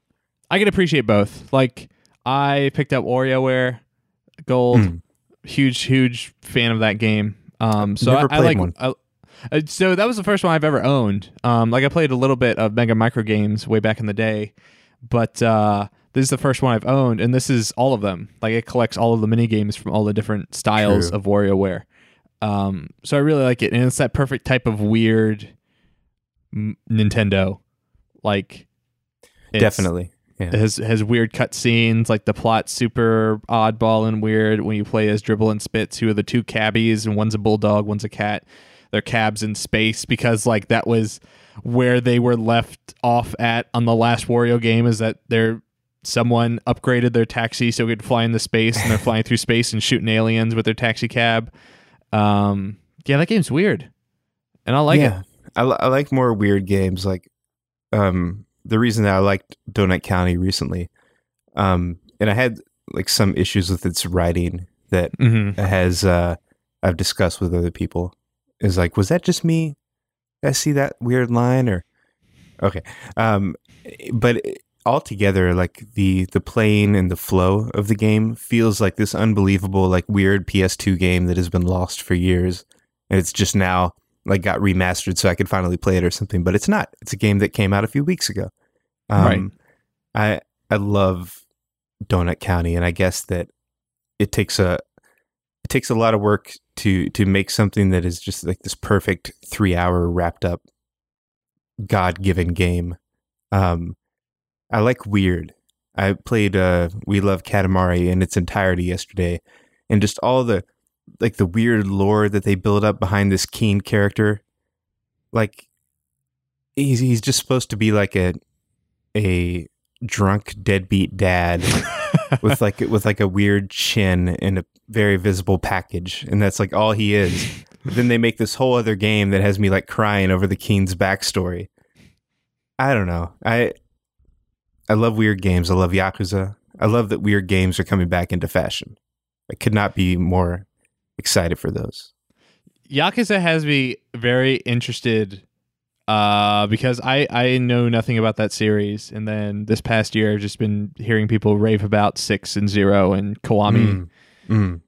I can appreciate both. Like I picked up WarioWare Gold. Mm. Huge, huge fan of that game. Um, so I, I like. one. I- uh, so that was the first one I've ever owned. Um, like I played a little bit of Mega Micro Games way back in the day, but uh, this is the first one I've owned, and this is all of them. Like it collects all of the mini games from all the different styles True. of WarioWare. Um, so I really like it, and it's that perfect type of weird m- Nintendo. Like Definitely. it has has weird cutscenes, like the plot's super oddball and weird when you play as Dribble and Spitz, who are the two cabbies, and one's a bulldog, one's a cat. They're cabs in space because like that was where they were left off at on the last Wario game is that they're someone upgraded their taxi so it could fly into space and they're flying through space and shooting aliens with their taxi cab. Um yeah, that game's weird. And I like yeah. it. I, I like more weird games. Like um, the reason that I liked Donut County recently, um, and I had like some issues with its writing that Mm-hmm. has uh, I've discussed with other people. Is like, was that just me? Did I see that weird line or okay? Um, but altogether, like the the playing and the flow of the game feels like this unbelievable, like weird PS2 game that has been lost for years, and it's just now like got remastered so I could finally play it or something. But it's not. It's a game that came out a few weeks ago. Um, Right. I I love Donut County, and I guess that it takes a it takes a lot of work to to make something that is just like this perfect three hour wrapped up God given game. Um, I like weird. I played uh, We Love Katamari in its entirety yesterday, and just all the like the weird lore that they build up behind this King character. Like he's he's just supposed to be like a a drunk deadbeat dad with like with like a weird chin and a very visible package, and that's like all he is. But then they make this whole other game that has me like crying over the King's backstory. I don't know. I I love weird games. I love Yakuza. I love that weird games are coming back into fashion. I could not be more excited for those. Yakuza has me very interested uh, because I, I know nothing about that series. And then this past year, I've just been hearing people rave about Six and Zero and Kiwami. Mm. Mm.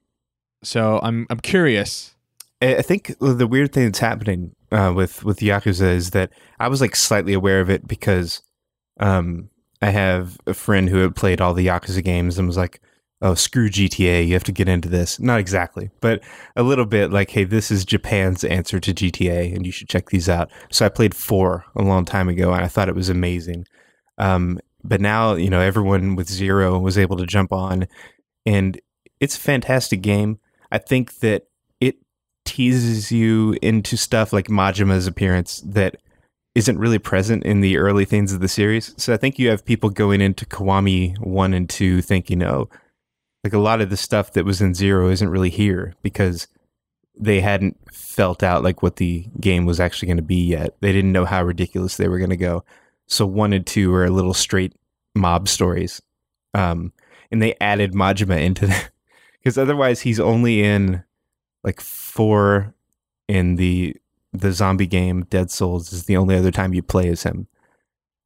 So I'm I'm curious. I I think the weird thing that's happening uh, with with Yakuza is that I was like slightly aware of it because um, I have a friend who had played all the Yakuza games and was like, "Oh, screw GTA, you have to get into this." Not exactly, but a little bit like, "Hey, this is Japan's answer to GTA, and you should check these out." So I played four a long time ago, and I thought it was amazing. Um, but now, you know, everyone with zero was able to jump on, and it's a fantastic game. I think that it teases you into stuff like Majima's appearance that isn't really present in the early things of the series. So I think you have people going into Kiwami 1 and 2 thinking, oh, like a lot of the stuff that was in Zero isn't really here because they hadn't felt out like what the game was actually going to be yet. They didn't know how ridiculous they were going to go. So 1 and 2 are little straight mob stories. Um, and they added Majima into that because otherwise he's only in like four in the the zombie game Dead Souls is the only other time you play as him.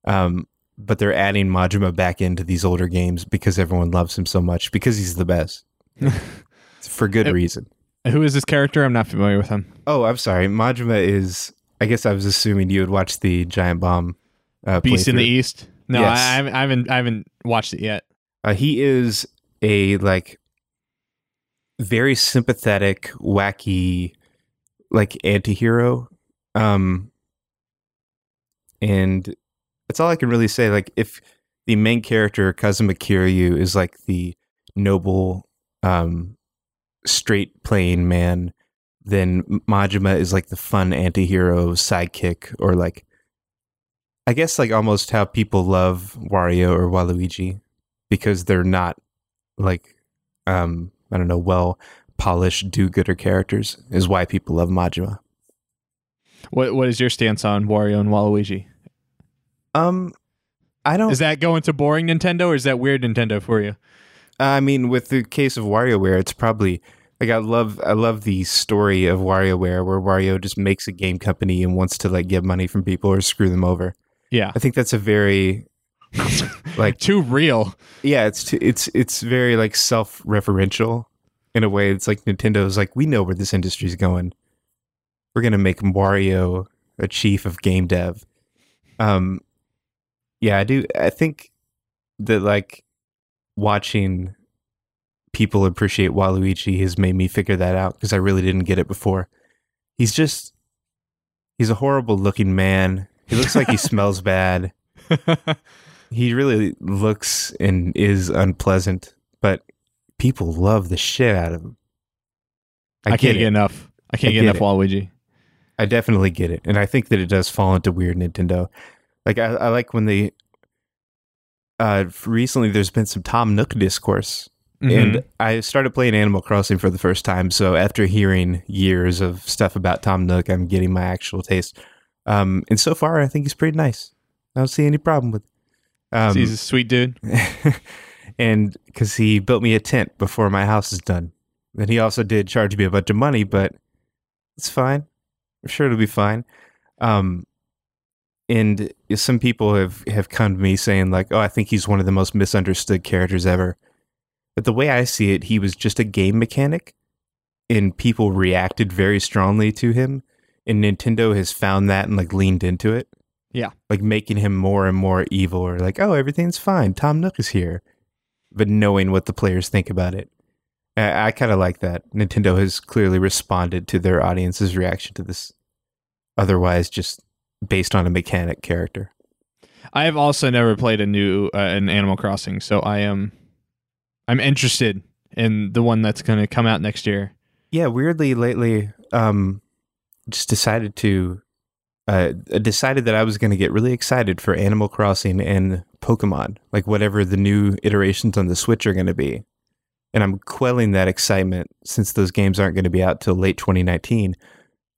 Um, but they're adding Majima back into these older games because everyone loves him so much because he's the best for good It- reason. Who is this character? I'm not familiar with him. Oh, I'm sorry. Majima is. I guess I was assuming you would watch the Giant Bomb. Uh, Beast in the. East. No, Yes. I, I, haven't, I haven't I haven't watched it yet. Uh, he is a like very sympathetic, wacky, like anti-hero. Um and that's all I can really say. Like if the main character, Kazuma Kiryu, is like the noble, um straight playing man, then Majima is like the fun anti-hero sidekick or like I guess like almost how people love Wario or Waluigi because they're not like um I don't know well polished do-gooder characters is why people love Majima. What what is your stance on Wario and Waluigi? Um I don't Is that going to boring Nintendo or is that weird Nintendo for you? I mean with the case of WarioWare it's probably like I love I love the story of WarioWare where Wario just makes a game company and wants to like get money from people or screw them over. Yeah. I think that's a very like Too real. yeah, it's t- it's it's very like self-referential in a way. It's like Nintendo's like we know where this industry's going. We're gonna make Wario a chief of game dev. Um, yeah, I do. I think that like watching people appreciate Waluigi has made me figure that out because I really didn't get it before. He's just he's a horrible looking man. He looks like he smells bad he really looks and is unpleasant, but people love the shit out of him. I, I, can't get get enough. I can't I get, get enough it. Waluigi. I definitely get it, and I think that it does fall into weird Nintendo. Like I, I like when they. Uh, recently there's been some Tom Nook discourse, Mhm. and I started playing Animal Crossing for the first time. So after hearing years of stuff about Tom Nook, I'm getting my actual taste. Um, and so far, I think he's pretty nice. I don't see any problem with. It. Um, He's a sweet dude. and because he built me a tent before my house is done. And he also did charge me a bunch of money, but it's fine. I'm sure it'll be fine. Um, and some people have have come to me saying like, "Oh, I think he's one of the most misunderstood characters ever." But the way I see it, he was just a game mechanic, and people reacted very strongly to him. And Nintendo has found that and like leaned into it. Yeah. like making him more and more evil, or like, "Oh, everything's fine. Tom Nook is here," but knowing what the players think about it. I, I kind of like that. Nintendo has clearly responded to their audience's reaction to this. Otherwise, just based on a mechanic character. I have also never played a new uh, an Animal Crossing, so I am I'm interested in the one that's going to come out next year. Yeah, weirdly lately, um, just decided to uh, decided that I was going to get really excited for Animal Crossing and Pokemon, like whatever the new iterations on the Switch are going to be. And I'm quelling that excitement since those games aren't going to be out till late 2019.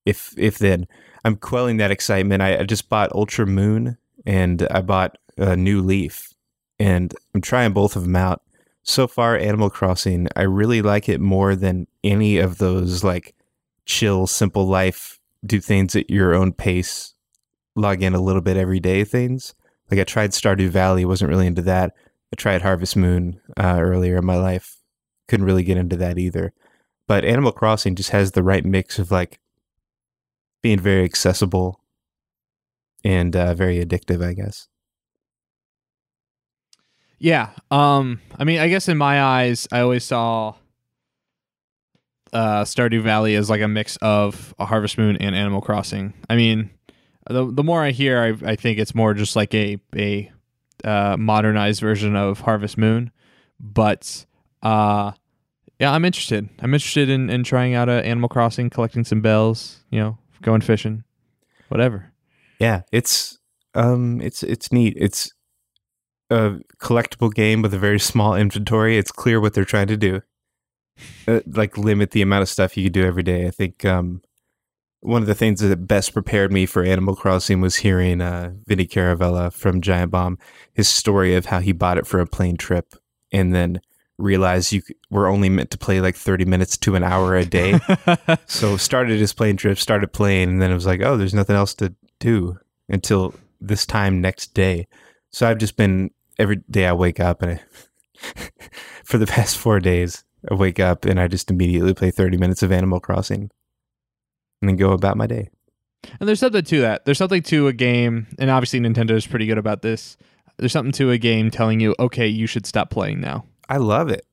If if then, I'm quelling that excitement. I, I just bought Ultra Moon and I bought a New Leaf, and I'm trying both of them out. So far, Animal Crossing, I really like it more than any of those like chill, simple life, do things at your own pace, log in a little bit every day things. Like I tried Stardew Valley, wasn't really into that. I tried Harvest Moon uh, earlier in my life, couldn't really get into that either. But Animal Crossing just has the right mix of like being very accessible and uh, very addictive, I guess. Yeah. Um I mean, I guess in my eyes, I always saw uh Stardew Valley as like a mix of a Harvest Moon and Animal Crossing. I mean, the the more I hear, I I think it's more just like a a uh, modernized version of Harvest Moon, but uh yeah, I'm interested. I'm interested in, in trying out a Animal Crossing, collecting some bells, you know, going fishing, whatever. Yeah, it's um, it's it's neat. It's a collectible game with a very small inventory. It's clear what they're trying to do, uh, like limit the amount of stuff you can do every day. I think um, one of the things that best prepared me for Animal Crossing was hearing uh, Vinny Caravella from Giant Bomb, his story of how he bought it for a plane trip and then realized you were only meant to play like 30 minutes to an hour a day. so started his plane drift, started playing, and then it was like, oh, there's nothing else to do until this time next day. So I've just been every day I wake up and I, for the past four days, I wake up and I just immediately play 30 minutes of Animal Crossing and then go about my day. And there's something to that. There's something to a game, and obviously Nintendo is pretty good about this. There's something to a game telling you, okay, you should stop playing now. I love it.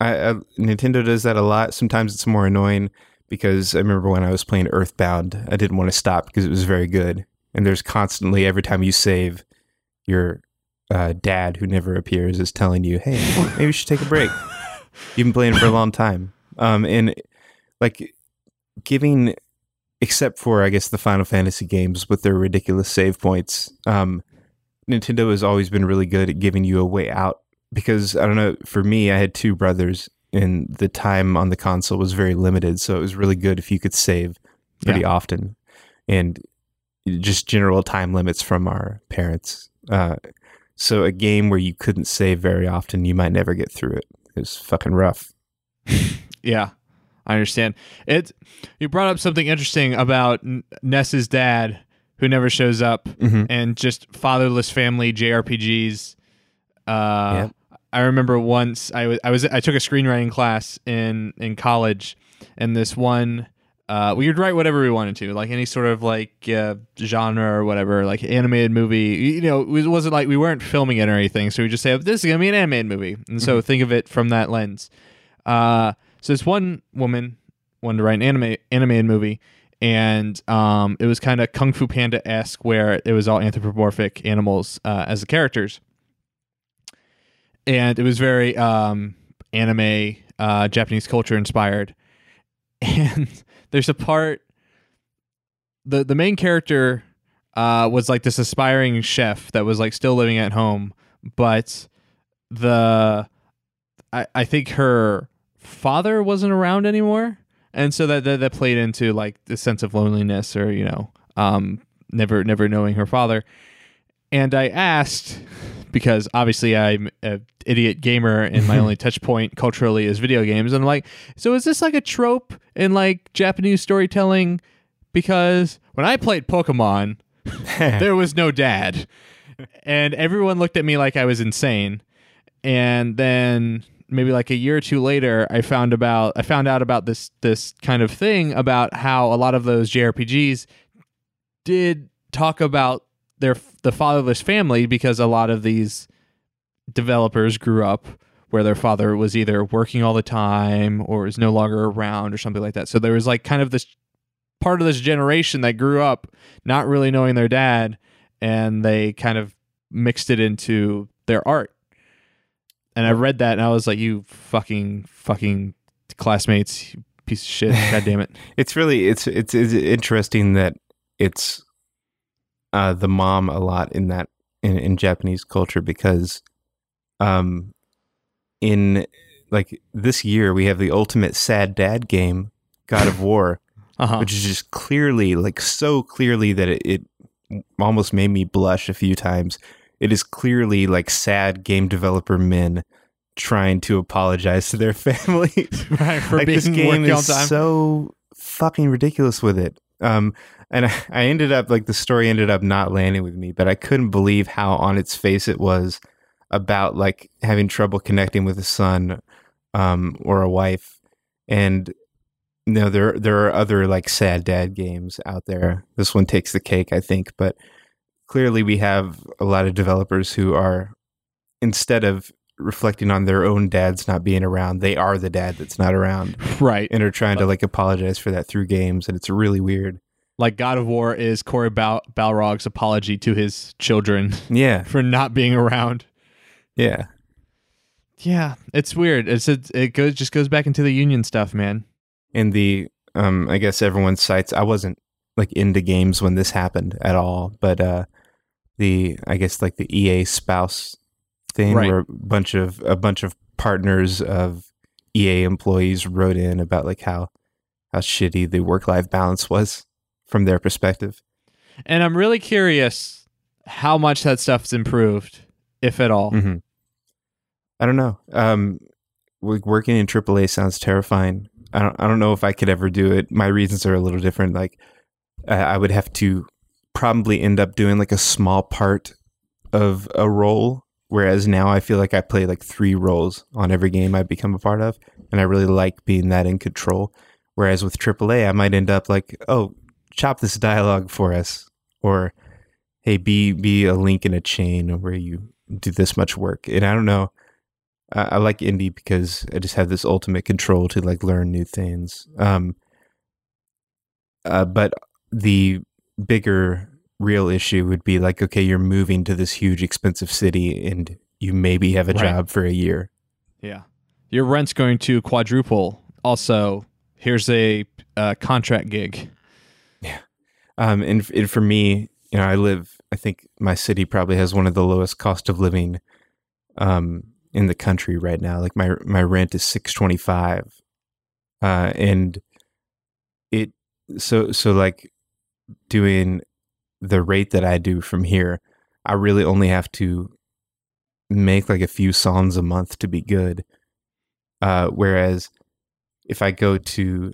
I, I, Nintendo does that a lot. Sometimes it's more annoying because I remember when I was playing Earthbound, I didn't want to stop because it was very good. And there's constantly every time you save, your uh, dad who never appears is telling you, "Hey, maybe you should take a break. You've been playing for a long time." Um, and like giving, except for I guess the Final Fantasy games with their ridiculous save points, um, Nintendo has always been really good at giving you a way out because I don't know. For me, I had two brothers, and the time on the console was very limited, so it was really good if you could save pretty Yeah. often, and just general time limits from our parents. Uh, so a game where you couldn't save very often, you might never get through it. It was fucking rough. Yeah, I understand. It. You brought up something interesting about Ness's dad, who never shows up, Mhm. and just fatherless family JRPGs. Uh, Yep. I remember once I was I was I took a screenwriting class in in college, and this one. Uh, we would write whatever we wanted to, like any sort of like uh, genre or whatever, like animated movie. You know, it wasn't like we weren't filming it or anything. So we just say this is gonna be an animated movie, and so think of it from that lens. Uh, so this one woman wanted to write an anime animated movie, and um, it was kind of Kung Fu Panda esque, where it was all anthropomorphic animals uh, as the characters, and it was very um, anime, uh, Japanese culture inspired. And there's a part the the main character uh, was like this aspiring chef that was like still living at home, but the I, I think her father wasn't around anymore and so that, that that played into like the sense of loneliness or you know um never never knowing her father and I asked because obviously I'm an idiot gamer and my only touch point culturally is video games. And I'm like, so is this like a trope in like Japanese storytelling? Because when I played Pokemon, there was no dad. And everyone looked at me like I was insane. And then maybe like a year or two later, I found about I found out about this this kind of thing about how a lot of those JRPGs did talk about their the fatherless family because a lot of these developers grew up where their father was either working all the time or is no longer around or something like that. So there was like kind of this part of this generation that grew up not really knowing their dad and they kind of mixed it into their art. And I read that and I was like, you fucking fucking classmates, piece of shit. God damn it. it's really it's it's it's interesting that it's uh the mom a lot in that in, in Japanese culture because um in like this year we have the ultimate sad dad game, God of War, Uh-huh. which is just clearly like so clearly that it, it almost made me blush a few times. It is clearly like sad game developer men trying to apologize to their families. right, for like being this game is so fucking ridiculous with it. Um, and I, ended up like the story ended up not landing with me, but I couldn't believe how on its face it was about like having trouble connecting with a son, um, or a wife, and you know there there are other like sad dad games out there. This one takes the cake, I think, but clearly we have a lot of developers who are instead of reflecting on their own dads not being around, they are the dad that's not around right. and are trying to like apologize for that through games and it's really weird. Like God of War is Cory Bal- Barlog's apology to his children Yeah. for not being around. Yeah. Yeah, it's weird. It's it, it goes just goes back into the union stuff, man. And the um I guess everyone cites I wasn't like into games when this happened at all, but uh the I guess like the EA spouse thing Right. where a bunch of a bunch of partners of EA employees wrote in about like how how shitty the work life balance was from their perspective. And I'm really curious how much that stuff's improved, if at all. hmm I don't know. Um, like working in AAA sounds terrifying. I don't. I don't know if I could ever do it. My reasons are a little different. Like, uh, I would have to probably end up doing like a small part of a role, whereas now I feel like I play like three roles on every game I become a part of, and I really like being that in control. Whereas with AAA, I might end up like, oh, chop this dialogue for us, or hey, be be a link in a chain where you do this much work. And I don't know. I, I like indie because I just have this ultimate control to like learn new things. Um, uh, but the bigger real issue would be like, okay, you're moving to this huge expensive city and you maybe have a Right. job for a year. Yeah. Your rent's going to quadruple. Also, here's a uh, contract gig. Yeah. Um, and, and for me, you know, I live. I think my city probably has one of the lowest cost of living, um, in the country right now. Like my my rent is six twenty five, uh, and it so so like doing the rate that I do from here, I really only have to make like a few songs a month to be good. Uh, whereas if I go to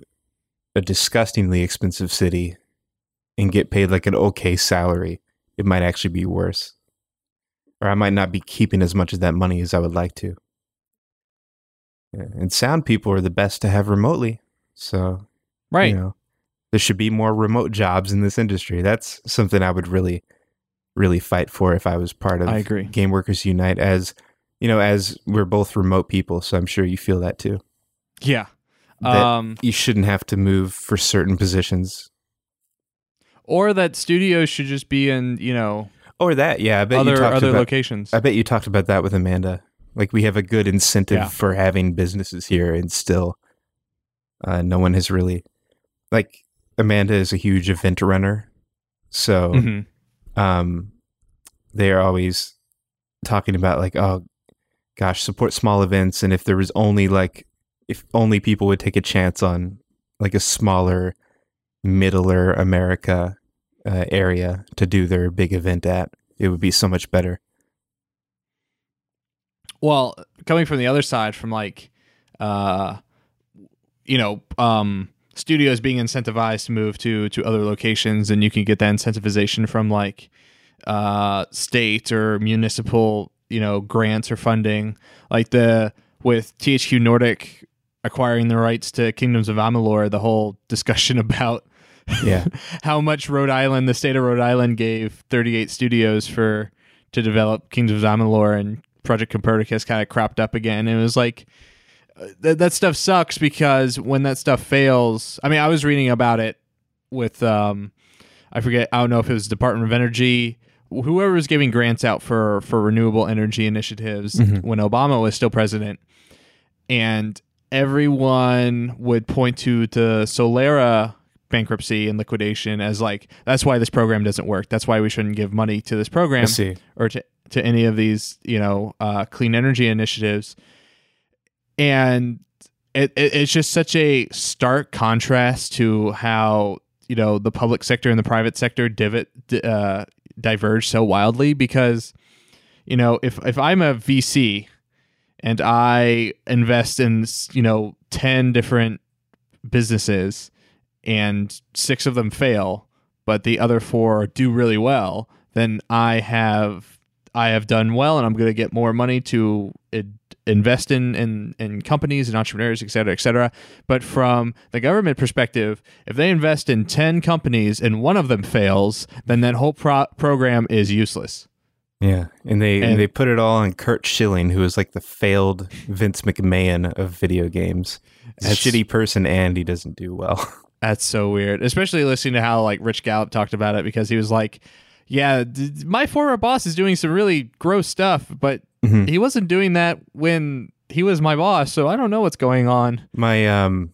a disgustingly expensive city and get paid like an okay salary, it might actually be worse. Or I might not be keeping as much of that money as I would like to. And sound people are the best to have remotely. So, Right. you know, there should be more remote jobs in this industry. That's something I would really, really fight for if I was part of I agree. Game Workers Unite as, you know, as we're both remote people. So I'm sure you feel that too. Yeah. That Um, you shouldn't have to move for certain positions. or that studios should just be in, you know, Or that, yeah. I bet you other talked other about locations. I bet you talked about that with Amanda. Like we have a good incentive Yeah. for having businesses here, and still, uh, no one has really like Amanda is a huge event runner, so Mhm. um, they are always talking about like, oh gosh, support small events, and if there was only like, if only people would take a chance on like a smaller, middler America uh, area to do their big event at, it would be so much better. Well, coming from the other side, from like, uh, you know, um, studios being incentivized to move to to other locations, and you can get that incentivization from like uh, state or municipal, you know, grants or funding, like the with THQ Nordic acquiring the rights to Kingdoms of Amalur, the whole discussion about Yeah. how much Rhode Island, the state of Rhode Island, gave 38 studios for to develop Kingdoms of Amalur, and Project Copernicus kind of cropped up again. It was like th- that stuff sucks because when that stuff fails, I mean, I was reading about it with um, I forget, I don't know if it was Department of Energy, whoever was giving grants out for for renewable energy initiatives Mhm. when Obama was still president, and everyone would point to the Solyndra bankruptcy and liquidation as like that's why this program doesn't work. That's why we shouldn't give money to this program or to to any of these you know uh, clean energy initiatives, and it, it it's just such a stark contrast to how you know the public sector and the private sector divot uh, diverge so wildly because you know if if I'm a VC and I invest in you know ten different businesses and six of them fail, but the other four do really well, then I have I have done well, and I'm going to get more money to in- invest in, in in companies and entrepreneurs, et cetera, et cetera. But from the government perspective, if they invest in ten companies and one of them fails, then that whole pro- program is useless. Yeah, and they And- they put it all on Curt Schilling, who is like the failed Vince McMahon of video games. He's a shitty person, and he doesn't do well. That's so weird, especially listening to how like Rich Gallup talked about it because he was like, "Yeah, d- my former boss is doing some really gross stuff, but Mhm. he wasn't doing that when he was my boss, so I don't know what's going on." My um,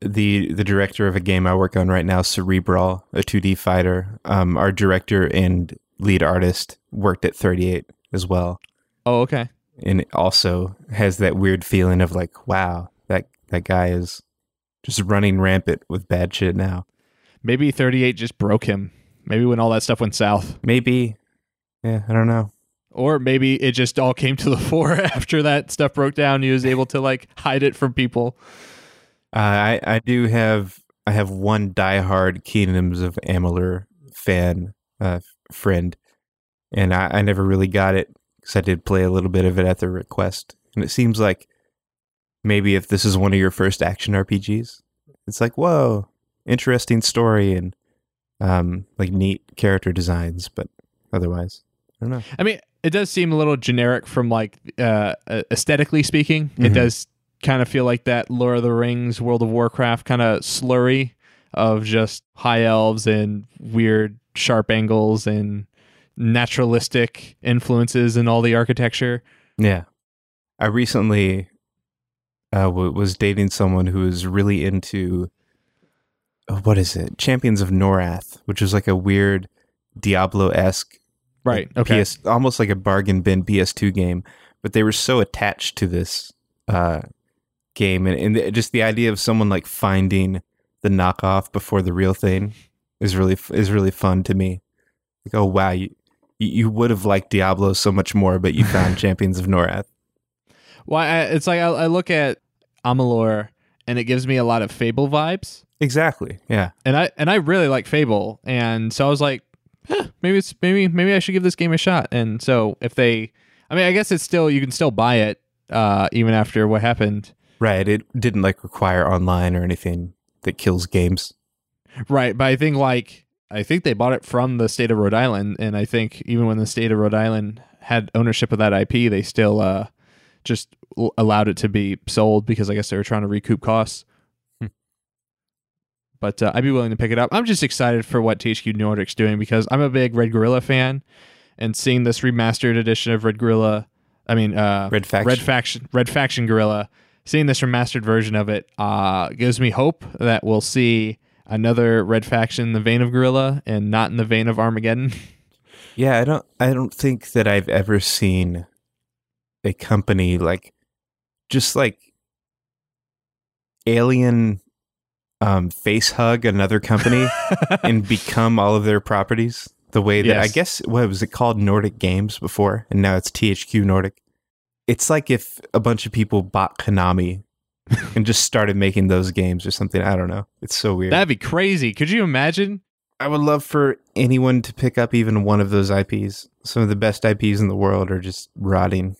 the the director of a game I work on right now, Cerebral, a 2D fighter. Um, our director and lead artist worked at 38 as well, Oh, okay. and it also has that weird feeling of like, wow, that that guy is just running rampant with bad shit now. Maybe 38 just broke him. Maybe when all that stuff went south. Maybe, yeah, I don't know. Or maybe it just all came to the fore after that stuff broke down. He was able to like hide it from people. Uh, I I do have I have one diehard Kingdoms of Amalur fan uh, friend, and I, I never really got it because I did play a little bit of it at their request, and it seems like maybe if this is one of your first action RPGs, it's like whoa, interesting story and um like neat character designs, but otherwise, I don't know. I mean, it does seem a little generic from like uh, aesthetically speaking. It Mhm. does kind of feel like that Lord of the Rings, World of Warcraft kind of slurry of just high elves and weird sharp angles and naturalistic influences in all the architecture. Yeah. I recently uh, w- was dating someone who was really into oh, what is it? Champions of Norath, which is like a weird Diablo esque, Right. Okay. PS, almost like a bargain bin PS2 game. But they were so attached to this uh, game, and, and the- just the idea of someone like finding the knockoff before the real thing is really is really fun to me. Like, oh wow, you you you would have liked Diablo so much more, but you found Champions of Norath. Well, I, it's like I, I look at Amalur and it gives me a lot of Fable vibes. Exactly. Yeah. and I and I really like Fable, and so I was like, huh, maybe it's maybe maybe I should give this game a shot. And so if they, I mean, I guess it's still you can still buy it uh, even after what happened, Right. It didn't like require online or anything that kills games. right? But I think like I think they bought it from the state of Rhode Island, and I think even when the state of Rhode Island had ownership of that IP, they still uh, just allowed it to be sold because I guess they were trying to recoup costs. But uh, I'd be willing to pick it up. I'm just excited for what THQ Nordic's doing because I'm a big Red Guerrilla fan, and seeing this remastered edition of Red Guerrilla, I mean, uh, Red Faction. Red Faction, Red Faction Guerrilla, seeing this remastered version of it uh, gives me hope that we'll see another Red Faction in the vein of Guerrilla and not in the vein of Armageddon. Yeah, I don't I don't think that I've ever seen a company like just like alien um face hug another company and become all of their properties. The way that I guess what was it called Nordic Games before, and now it's THQ Nordic. It's like if a bunch of people bought Konami and just started making those games or something. I don't know. It's so weird. That'd be crazy. Could you imagine? I would love for anyone to pick up even one of those IPs. Some of the best IPs in the world are just rotting.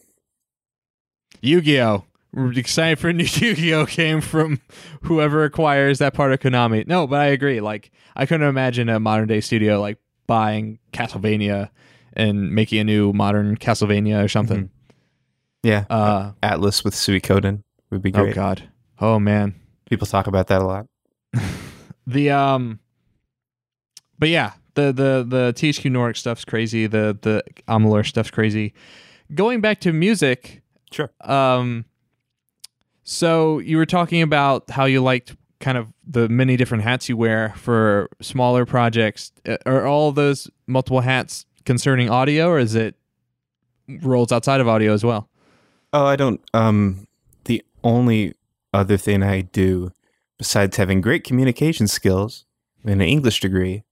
Yu-Gi-Oh! We're excited for a new Yu-Gi-Oh game from whoever acquires that part of Konami. No, but I agree. Like, I couldn't imagine a modern day studio like buying Castlevania and making a new modern Castlevania or something. Yeah, Uh, Atlus with Suikoden would be great. oh god, oh man. People talk about that a lot. The um, but yeah, the the the THQ Nordic stuff's crazy. The the Amalur stuff's crazy. Going back to music, Sure. Um, so you were talking about how you liked kind of the many different hats you wear for smaller projects. Uh, Are all those multiple hats concerning audio, or is it roles outside of audio as well? Oh, I don't. Um, the only other thing I do, besides having great communication skills and an English degree,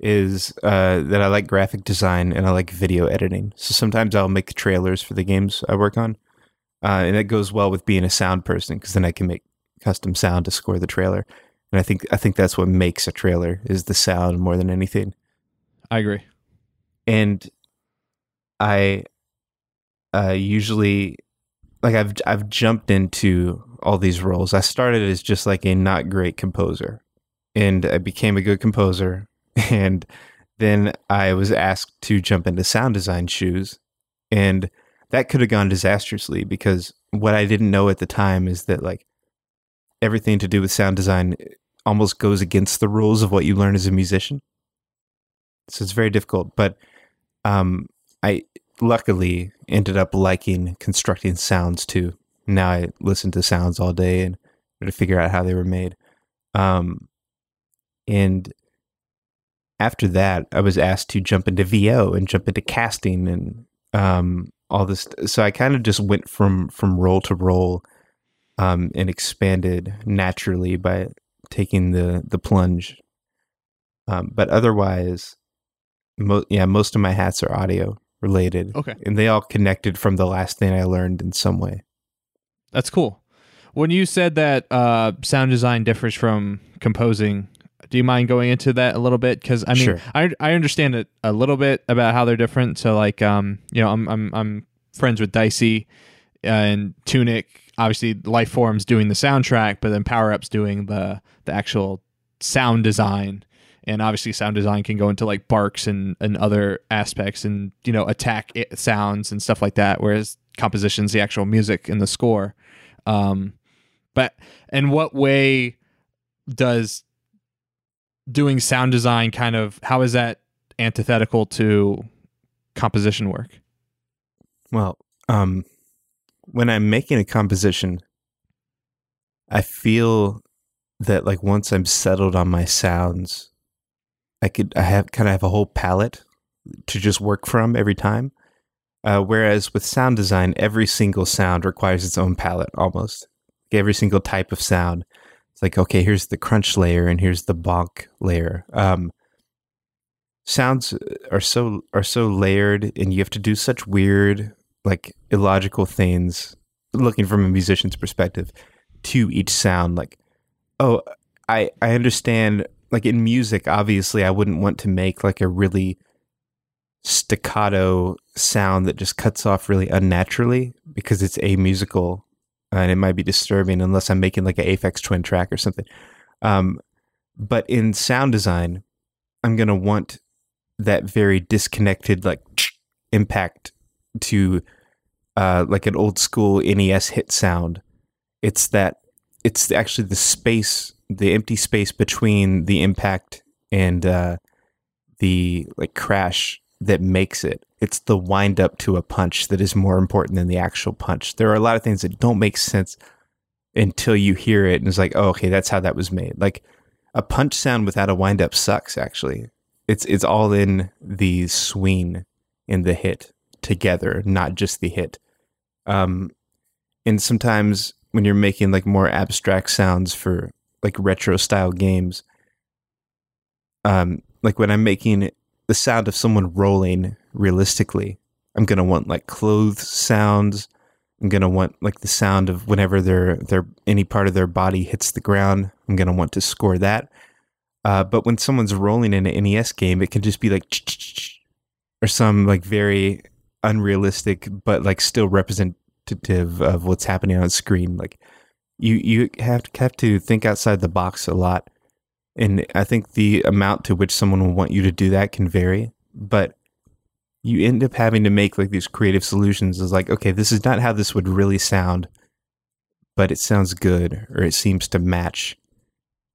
is uh, that I like graphic design and I like video editing. So sometimes I'll make trailers for the games I work on, uh, and that goes well with being a sound person because then I can make custom sound to score the trailer. And I think I think that's what makes a trailer is the sound more than anything I agree. and I uh, usually like I've I've jumped into all these roles. I started as just like a not great composer, and I became a good composer, and then I was asked to jump into sound design shoes, and that could have gone disastrously because what I didn't know at the time is that like everything to do with sound design almost goes against the rules of what you learn as a musician. So it's very difficult, but um, I luckily ended up liking constructing sounds too. Now I listen to sounds all day and try to figure out how they were made. Um, and after that, I was asked to jump into VO and jump into casting and um, all this. So I kind of just went from from role to role um, and expanded naturally by taking the the plunge. Um, but otherwise, mo- yeah, most of my hats are audio related, Okay, and they all connected from the last thing I learned in some way. that's cool. When you said that uh, sound design differs from composing, do you mind going into that a little bit? Because I mean, Sure. I I understand it a little bit about how they're different. So like, um, you know, I'm I'm I'm friends with Dicey and Tunic. Obviously, Lifeform's doing the soundtrack, but then Power Up's doing the the actual sound design. And obviously, sound design can go into like barks and, and other aspects, and you know, attack it, sounds and stuff like that. Whereas composition's the actual music and the score. Um, but in what way does doing sound design kind of how is that antithetical to composition work? Well, um, when I'm making a composition, I feel that like once I'm settled on my sounds, I could I have kind of have a whole palette to just work from every time. Uh, whereas with sound design, every single sound requires its own palette almost. Every single type of sound. It's like, okay, here's the crunch layer and here's the bonk layer. Um, sounds are so are so layered and you have to do such weird like illogical things looking from a musician's perspective to each sound like oh i i understand like in music obviously i wouldn't want to make like a really staccato sound that just cuts off really unnaturally because it's a musical and it might be disturbing unless i'm making like an aphex twin track or something um but in sound design i'm going to want that very disconnected like impact to uh, like an old school NES hit sound. It's that it's actually the space, the empty space between the impact and uh, the like crash that makes it. It's the wind up to a punch that is more important than the actual punch. There are a lot of things that don't make sense until you hear it and it's like, oh, okay, that's how that was made. Like a punch sound without a wind up sucks. Actually, it's it's all in the swing in the hit together, not just the hit. Um, and sometimes when you're making like more abstract sounds for like retro style games, um, like when I'm making the sound of someone rolling realistically. I'm gonna want like clothes sounds. I'm gonna want like the sound of whenever their their any part of their body hits the ground. I'm gonna want to score that. Uh, but when someone's rolling in an NES game, it can just be like or some like very unrealistic but like still representative of what's happening on screen. Like you you have to have to think outside the box a lot. And I think the amount to which someone will want you to do that can vary, but you end up having to make like these creative solutions is like, okay, this is not how this would really sound, but it sounds good or it seems to match.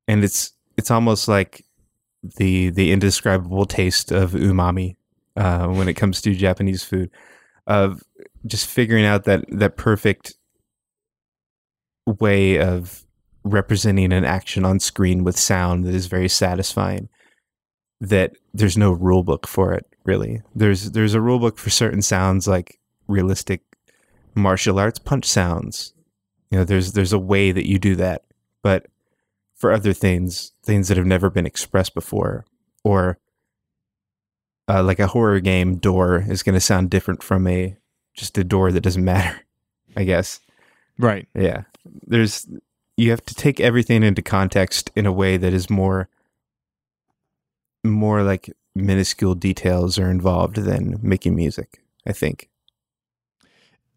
And it's it's almost like the the indescribable taste of umami uh, when it comes to Japanese food, of just figuring out that that perfect way of representing an action on screen with sound that is very satisfying. That there's no rule book for it, really. There's there's a rule book for certain sounds like realistic martial arts punch sounds. You know, there's there's a way that you do that. But for other things, things that have never been expressed before, or uh, like a horror game door is going to sound different from a just a door that doesn't matter. I guess. Right. Yeah. There's you have to take everything into context in a way that is more more like minuscule details are involved than making music, I think.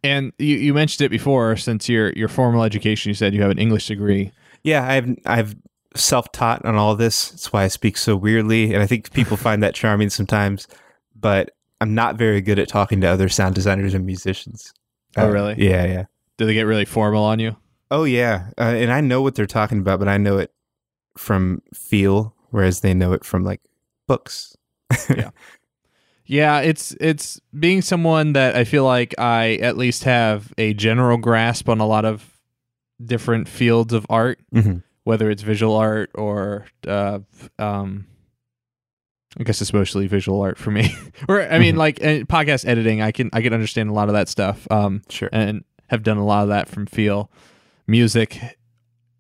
And you, you mentioned it before, since your your formal education, you said you have an English degree. Yeah, I've I've self taught on all this. That's why I speak so weirdly, and I think people find that charming sometimes. But I'm not very good at talking to other sound designers and musicians. Oh, uh, really? Yeah, yeah. Do they get really formal on you? Oh, yeah. Uh, and I know what they're talking about, but I know it from feel, whereas they know it from like books. yeah. Yeah, it's it's being someone that I feel like I at least have a general grasp on a lot of different fields of art, mm-hmm. whether it's visual art or uh, um, I guess it's mostly visual art for me. or I mean, mm-hmm. like podcast editing, I can I can understand a lot of that stuff. Um, sure, and have done a lot of that from feel. Music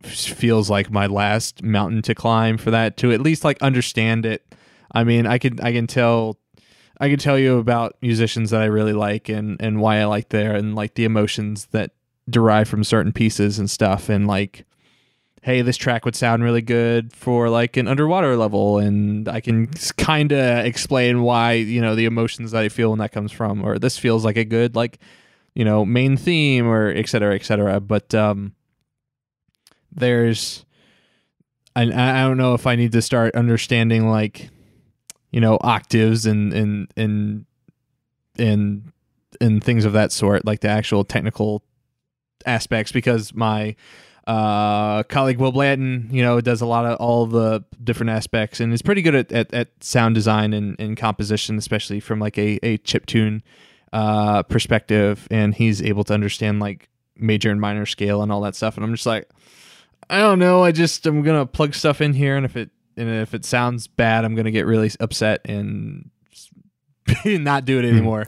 feels like my last mountain to climb for that to at least like understand it. I mean, I can I can tell I can tell you about musicians that I really like and and why I like there and like the emotions that derive from certain pieces and stuff and like hey, this track would sound really good for like an underwater level, and I can kind of explain why you know the emotions that I feel when that comes from, or this feels like a good like you know main theme, or et cetera, et cetera. But um, there's, I I don't know if I need to start understanding like you know octaves and and and and and things of that sort, like the actual technical aspects, because my uh, colleague Will Blanton, you know, does a lot of all the different aspects and is pretty good at, at, at sound design and, and, composition, especially from like a, a chip tune uh, perspective. And he's able to understand like major and minor scale and all that stuff. And I'm just like, I don't know. I just I'm gonna plug stuff in here, and if it and if it sounds bad, I'm gonna get really upset and not do it hmm. anymore.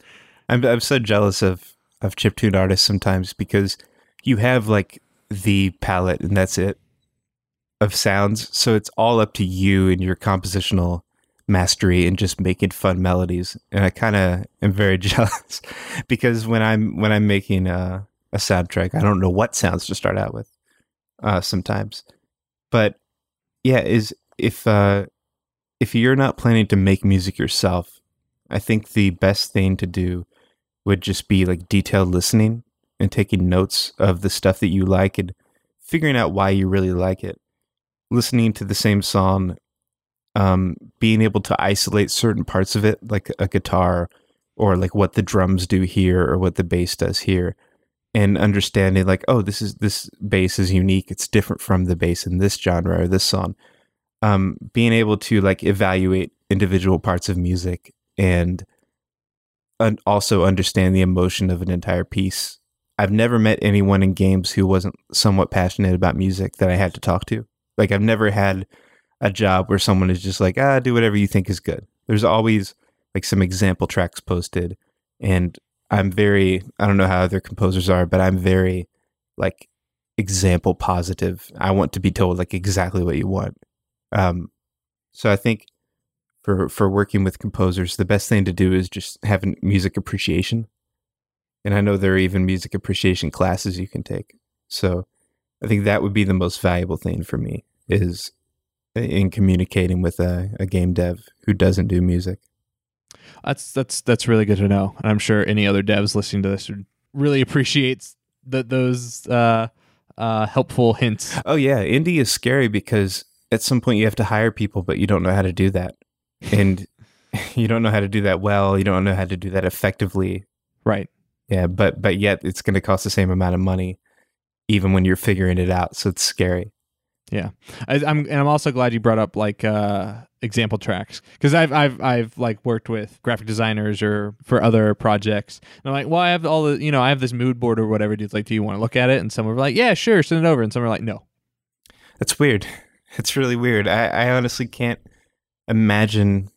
I'm I'm so jealous of of chip tune artists sometimes because you have like the palette and that's it of sounds. So it's all up to you and your compositional mastery and just making fun melodies. And I kind of am very jealous because when I'm when I'm making a, a soundtrack, I don't know what sounds to start out with uh, sometimes. But yeah, is if uh, if you're not planning to make music yourself, I think the best thing to do would just be like detailed listening and taking notes of the stuff that you like and figuring out why you really like it. Listening to the same song, um, being able to isolate certain parts of it, like a guitar or like what the drums do here or what the bass does here, and understanding like, oh, this is this bass is unique. It's different from the bass in this genre or this song. Um, being able to like evaluate individual parts of music and and also understand the emotion of an entire piece I've never met anyone in games who wasn't somewhat passionate about music that I had to talk to. Like I've never had a job where someone is just like, ah, do whatever you think is good. There's always like some example tracks posted. And I'm very, I don't know how other composers are, but I'm very like example positive. I want to be told like exactly what you want. Um, so I think for for working with composers, the best thing to do is just have music appreciation. And I know there are even music appreciation classes you can take. So I think that would be the most valuable thing for me is in communicating with a, a game dev who doesn't do music. That's that's that's really good to know, and I'm sure any other devs listening to this would really appreciates that those uh, uh, helpful hints. Oh yeah, indie is scary because at some point you have to hire people, but you don't know how to do that, and you don't know how to do that well. You don't know how to do that effectively. Right. Yeah, but but yet it's going to cost the same amount of money, even when you're figuring it out. So it's scary. Yeah, I, am and I'm also glad you brought up like uh, example tracks because I've I've I've like worked with graphic designers or for other projects. And I'm like, well, I have all the you know I have this mood board or whatever. It's like, do you want to look at it? And some are like, yeah, sure, send it over. And some are like, no. That's weird. It's really weird. I, I honestly can't imagine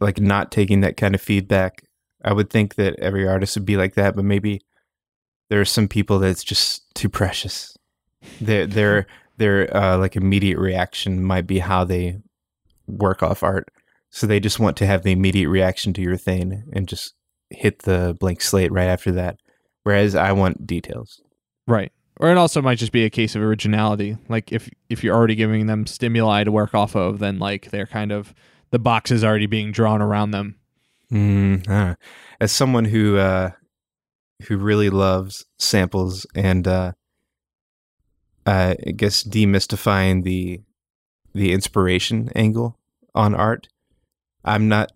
like not taking that kind of feedback. I would think that every artist would be like that, but maybe there are some people that's just too precious. They're they're their uh, like immediate reaction might be how they work off art. So they just want to have the immediate reaction to your thing and just hit the blank slate right after that. Whereas I want details. Right. Or it also might just be a case of originality. Like if if you're already giving them stimuli to work off of, then like they're kind of the box is already being drawn around them. Mm, uh, as someone who uh, who really loves samples and uh, uh, I guess demystifying the the inspiration angle on art. I'm not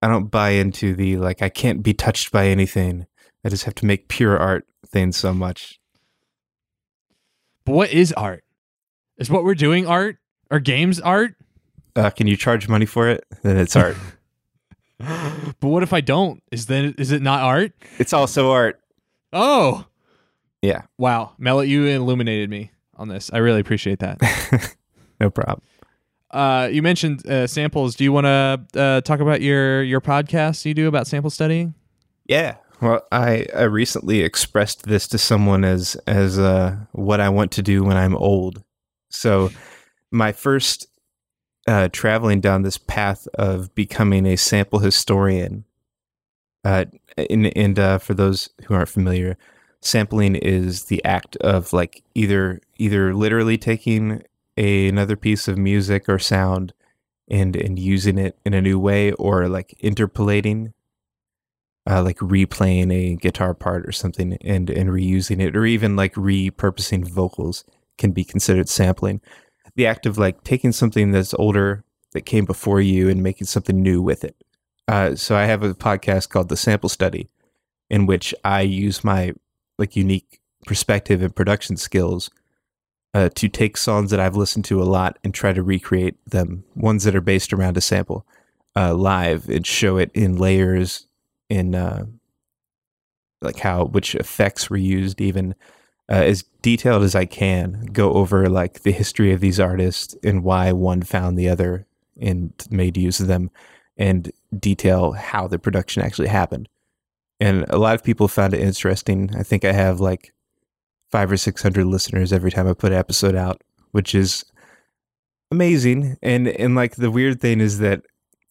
I don't buy into the like I can't be touched by anything. I just have to make pure art thing so much. But what is art? Is what we're doing art? Are games art? Uh, can you charge money for it? Then it's art. but what if I don't? Is then is it not art? It's also art. Oh. Yeah. Wow, Mello, you illuminated me on this. I really appreciate that. no problem. Uh, you mentioned uh, samples. Do you want to uh, talk about your your podcast you do about sample studying? Yeah. Well, I, I recently expressed this to someone as as uh, what I want to do when I'm old. So, my first uh, traveling down this path of becoming a sample historian. Uh, and and uh, for those who aren't familiar, sampling is the act of like either either literally taking a, another piece of music or sound and and using it in a new way or like interpolating uh, like replaying a guitar part or something and and reusing it or even like repurposing vocals can be considered sampling. The act of like taking something that's older that came before you and making something new with it. Uh, so i have a podcast called the sample study in which i use my like unique perspective and production skills uh, to take songs that I've listened to a lot and try to recreate them, ones that are based around a sample, uh, live and show it in layers, in uh, like how which effects were used, even uh, as detailed as I can. Go over like the history of these artists and why one found the other and made use of them, and detail how the production actually happened and a lot of people found it interesting. I think I have like five or six hundred listeners every time I put an episode out, which is amazing. And and like the weird thing is that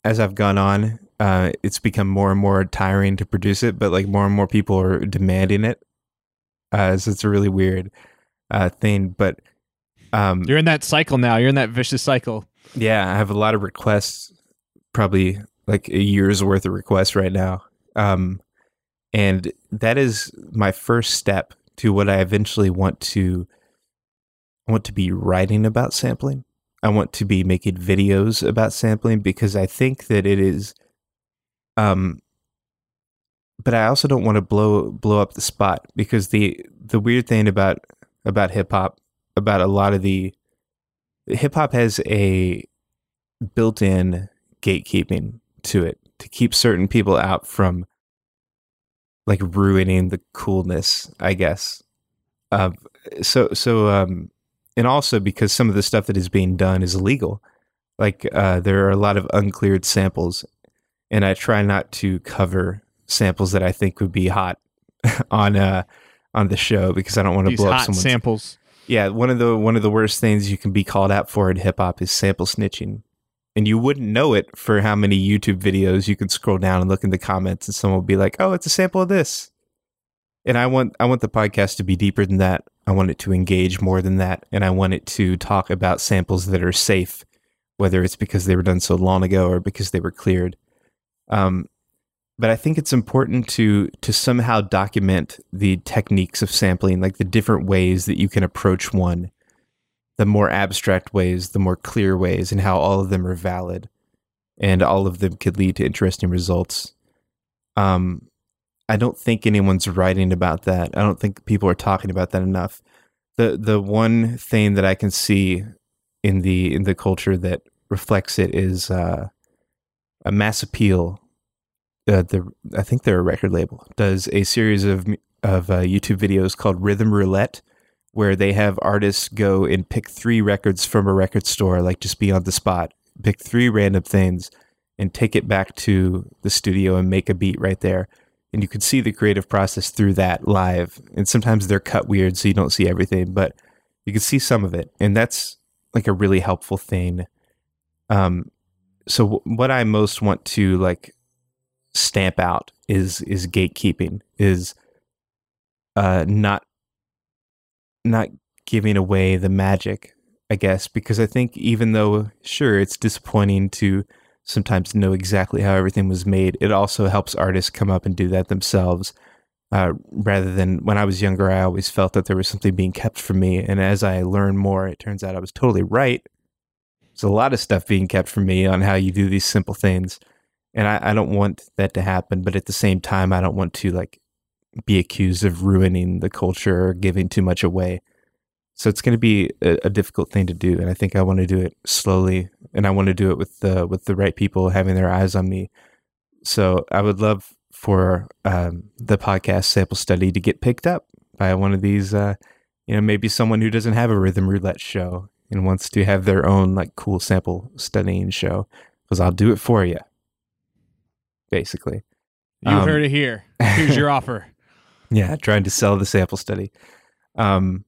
as I've gone on, uh, it's become more and more tiring to produce it, but like more and more people are demanding it. Uh, so it's a really weird uh, thing. But um, you're in that cycle now. You're in that vicious cycle. Yeah, I have a lot of requests, probably like a year's worth of requests right now. Um, and that is my first step to what I eventually want to I want to be writing about sampling. I want to be making videos about sampling because I think that it is um but I also don't want to blow blow up the spot because the the weird thing about about hip hop about a lot of the hip hop has a built-in gatekeeping to it to keep certain people out from like ruining the coolness, I guess. Uh, so so um, and also because some of the stuff that is being done is illegal. Like uh, there are a lot of uncleared samples, and I try not to cover samples that I think would be hot on uh on the show because I don't want to blow up someone's samples. Yeah, one of the one of the worst things you can be called out for in hip hop is sample snitching, and you wouldn't know it for how many YouTube videos you could scroll down and look in the comments and someone would be like, "Oh, it's a sample of this." And I want I want the podcast to be deeper than that. I want it to engage more than that, and I want it to talk about samples that are safe, whether it's because they were done so long ago or because they were cleared. Um, but I think it's important to to somehow document the techniques of sampling, like the different ways that you can approach one, the more abstract ways, the more clear ways, and how all of them are valid, and all of them could lead to interesting results. Um, I don't think anyone's writing about that. I don't think people are talking about that enough. the The one thing that I can see in the in the culture that reflects it is uh, a mass appeal uh, the I think they're a record label does a series of of uh, YouTube videos called Rhythm Roulette, where they have artists go and pick three records from a record store, like just be on the spot, pick three random things, and take it back to the studio and make a beat right there. And you can see the creative process through that live. And sometimes they're cut weird, so you don't see everything, but you can see some of it, and that's like a really helpful thing. Um, so w- what I most want to like stamp out is is gatekeeping is uh not not giving away the magic i guess because i think even though sure it's disappointing to sometimes know exactly how everything was made it also helps artists come up and do that themselves uh, rather than when i was younger i always felt that there was something being kept from me and as i learned more it turns out i was totally right. There's a lot of stuff being kept from me on how you do these simple things and I, I don't want that to happen but at the same time i don't want to like be accused of ruining the culture or giving too much away so it's going to be a, a, difficult thing to do and i think i want to do it slowly and i want to do it with the with the right people having their eyes on me so i would love for um, the podcast sample study to get picked up by one of these uh, you know maybe someone who doesn't have a rhythm roulette show and wants to have their own like cool sample studying show because i'll do it for you basically. You um, heard it here. Here's your offer. Yeah, trying to sell the sample study. Um,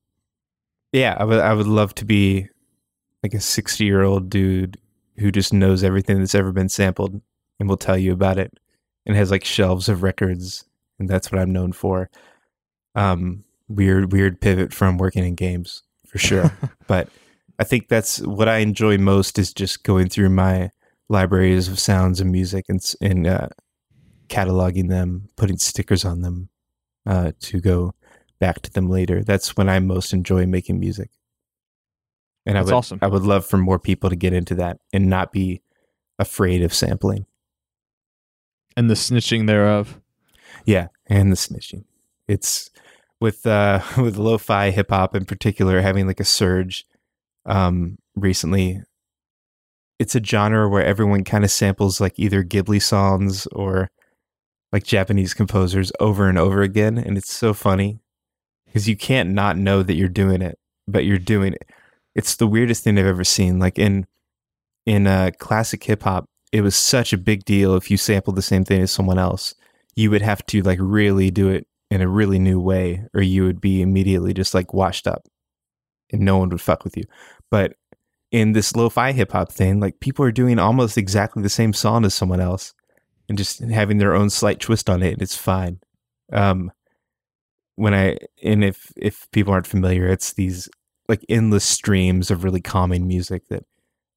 yeah, I would I would love to be like a sixty year old dude who just knows everything that's ever been sampled and will tell you about it and has like shelves of records and that's what I'm known for. Um, weird weird pivot from working in games for sure, but I think that's what I enjoy most is just going through my libraries of sounds and music and, and uh, cataloging them, putting stickers on them uh, to go back to them later. That's when I most enjoy making music. And That's I would, awesome. I would love for more people to get into that and not be afraid of sampling. And the snitching thereof. Yeah, and the snitching. It's with uh with lo-fi hip hop in particular having like a surge um recently it's a genre where everyone kind of samples like either Ghibli songs or like Japanese composers over and over again. And it's so funny because you can't not know that you're doing it, but you're doing it. It's the weirdest thing I've ever seen. Like in in uh, classic hip hop, it was such a big deal if you sampled the same thing as someone else. You would have to like really do it in a really new way, or you would be immediately just like washed up, and no one would fuck with you. But in this lo-fi hip hop thing, like people are doing almost exactly the same song as someone else and just having their own slight twist on it. And it's fine. Um, when I and if if people aren't familiar, it's these like endless streams of really calming music that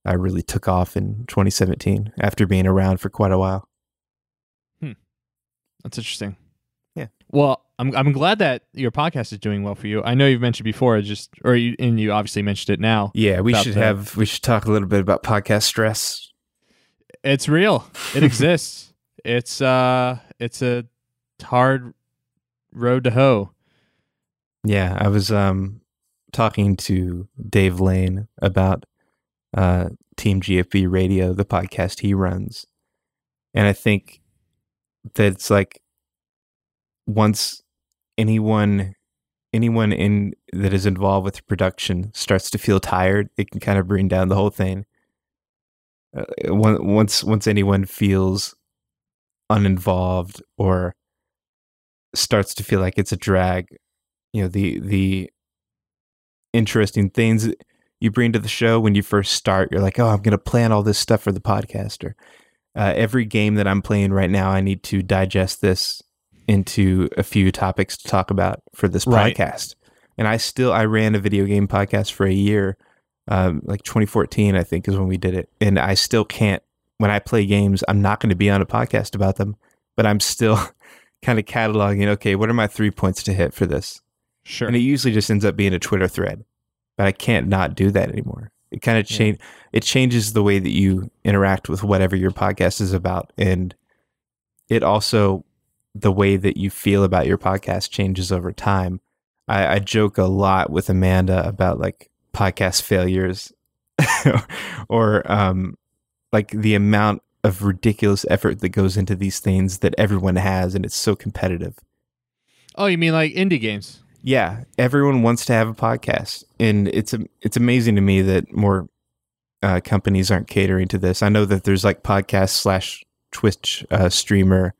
I really took off in 2017 after being around for quite a while. Hmm. That's interesting. Yeah. Well, I'm I'm glad that your podcast is doing well for you. I know you've mentioned before, just or you and you obviously mentioned it now. Yeah, we should the, have we should talk a little bit about podcast stress. It's real. It exists. It's uh it's a hard road to hoe. Yeah, I was um talking to Dave Lane about uh Team GFB Radio, the podcast he runs. And I think that it's like once anyone anyone in that is involved with production starts to feel tired, it can kind of bring down the whole thing. Uh, once once anyone feels uninvolved or starts to feel like it's a drag, you know the the interesting things you bring to the show when you first start. You're like, oh, I'm going to plan all this stuff for the podcaster. Uh, every game that I'm playing right now, I need to digest this into a few topics to talk about for this Right. podcast. And I still I ran a video game podcast for a year, um, like 2014, I think is when we did it. And I still can't. When I play games, I'm not going to be on a podcast about them, but I'm still kind of cataloging. Okay, what are my three points to hit for this? Sure. And it usually just ends up being a Twitter thread, but I can't not do that anymore. It kind of Yeah. change. It changes the way that you interact with whatever your podcast is about, and it also the way that you feel about your podcast changes over time. I, I joke a lot with Amanda about like podcast failures, or um, like the amount of ridiculous effort that goes into these things that everyone has, and it's so competitive. oh, you mean like indie games? Yeah, everyone wants to have a podcast, and it's it's amazing to me that more uh, companies aren't catering to this. I know that there's like podcast slash Twitch uh, streamer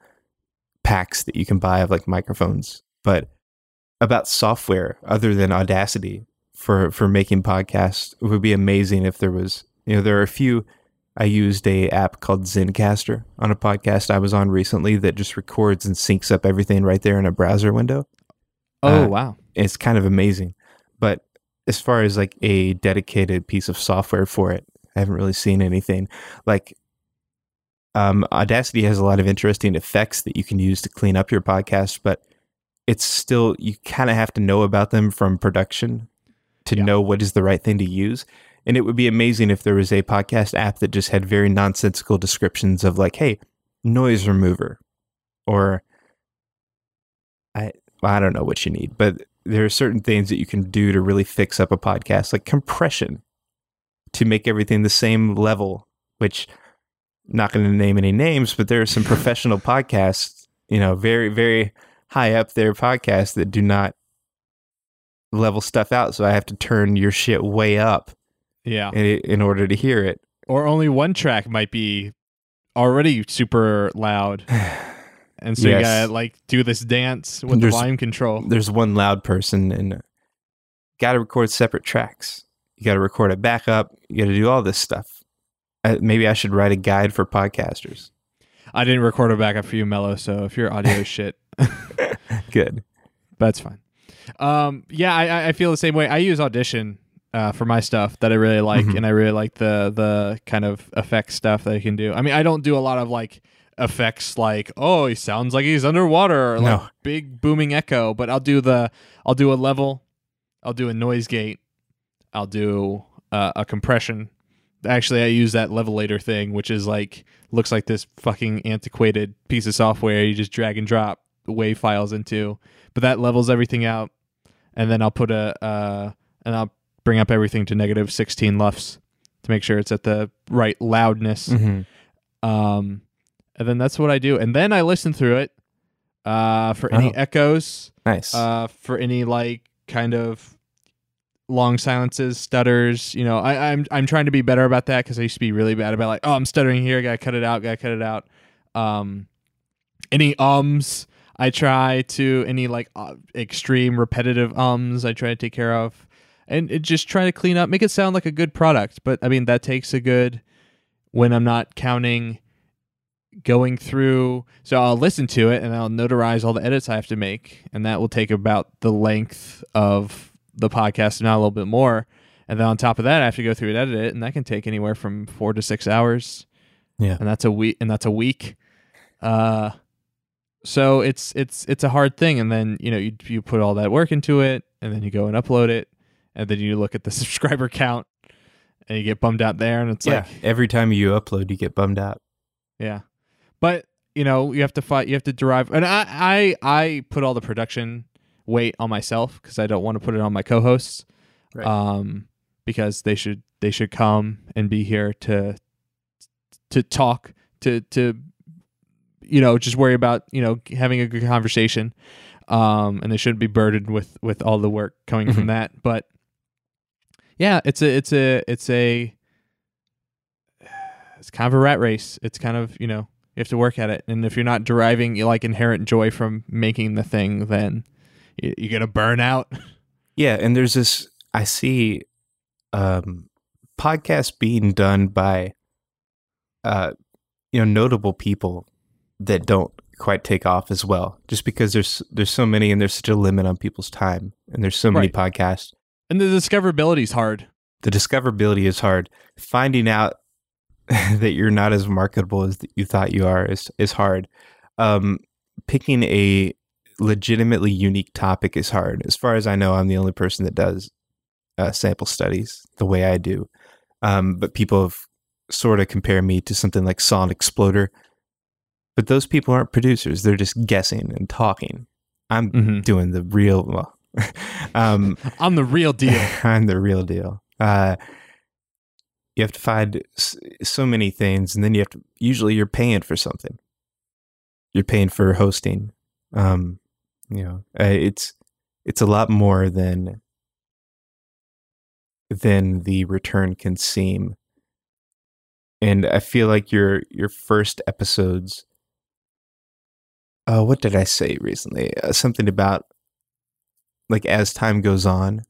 packs that you can buy of like microphones, but about software other than Audacity for for making podcasts, it would be amazing if there was. You know, there are a few. I used a app called Zencastr on a podcast I was on recently that just records and syncs up everything right there in a browser window Oh Uh, wow. it's kind of amazing. But as far as like a dedicated piece of software for it, I haven't really seen anything. Like um, Audacity has a lot of interesting effects that you can use to clean up your podcast, but it's still you kind of have to know about them from production to Yeah. know what is the right thing to use. And it would be amazing if there was a podcast app that just had very nonsensical descriptions of like, hey, noise remover or I well, I don't know what you need, but there are certain things that you can do to really fix up a podcast, like compression, to make everything the same level. Which, not going to name any names, but there are some professional podcasts, you know, very very high up there podcasts that do not level stuff out. So I have to turn your shit way up Yeah. in, in order to hear it. Or only one track might be already super loud, and so you gotta like do this dance with There's- the volume control. there's one loud person and got to record separate tracks. You got to record a backup. You got to do all this stuff. Maybe I should write a guide for podcasters. I didn't record a backup for you, Mello. So if your audio is shit, Good. that's fine. Um, yeah, I, I feel the same way. I use Audition uh, for my stuff that I really like, Mhm. and I really like the the kind of effects stuff that I can do. I mean, I don't do a lot of like effects like oh he sounds like he's underwater or like big booming echo, but I'll do the I'll do a level, I'll do a noise gate, I'll do uh, a compression. Actually, I use that levelator thing, which is like looks like this fucking antiquated piece of software you just drag and drop wave files into but that levels everything out and then i'll put a uh and i'll bring up everything to negative 16 lufs to make sure it's at the right loudness Mhm. um and then that's what i do and then i listen through it uh for any Oh. echoes Nice. uh for any like kind of long silences stutters you know I, i'm i'm trying to be better about that because i used to be really bad about like oh i'm stuttering here gotta cut it out gotta cut it out um any ums i try to any like uh, extreme repetitive ums i try to take care of and it just try to clean up make it sound like a good product. But i mean that takes a good when i'm not counting going through so i'll listen to it and i'll notarize all the edits i have to make and that will take about the length of the podcast and not a little bit more. And then on top of that i have to go through and edit it and that can take anywhere from four to six hours. Yeah. and that's a week and that's a week. Uh so it's it's it's a hard thing. And then you know you, you put all that work into it and then you go and upload it and then you look at the subscriber count and you get bummed out there and it's yeah. like Every time you upload, you get bummed out. yeah, but you know you have to fight. You have to derive, and I I I put all the production weight on myself because I don't want to put it on my co-hosts, Right. um, because they should they should come and be here to to talk to to you know just worry about you know having a good conversation, um, and they shouldn't be burdened with with all the work coming from Mhm. that, but. Yeah, it's a it's a it's a it's kind of a rat race. It's kind of you know you have to work at it, and if you're not deriving like inherent joy from making the thing, then you- you're gonna burn out. Yeah, and there's this. I see um, podcasts being done by uh, you know notable people that don't quite take off as well just because there's there's so many and there's such a limit on people's time and there's so many Right. podcasts And the discoverability is hard. the discoverability is hard. Finding out that you're not as marketable as you thought you are is is hard. Um picking a legitimately unique topic is hard. As far as i know i'm the only person that does uh, sample studies the way i do. Um but people have sort of compare me to something like Song Exploder. But those people aren't producers. They're just guessing and talking. I'm hmm doing the real well um I'm the real deal. I'm the real deal. Uh, you have to find so many things, and then you have to. Usually, you're paying for something. You're paying for hosting. Um, you know, uh, it's it's a lot more than than the return can seem. And I feel like your your first episodes. Uh, what did I say recently? Uh, something about like as time goes on,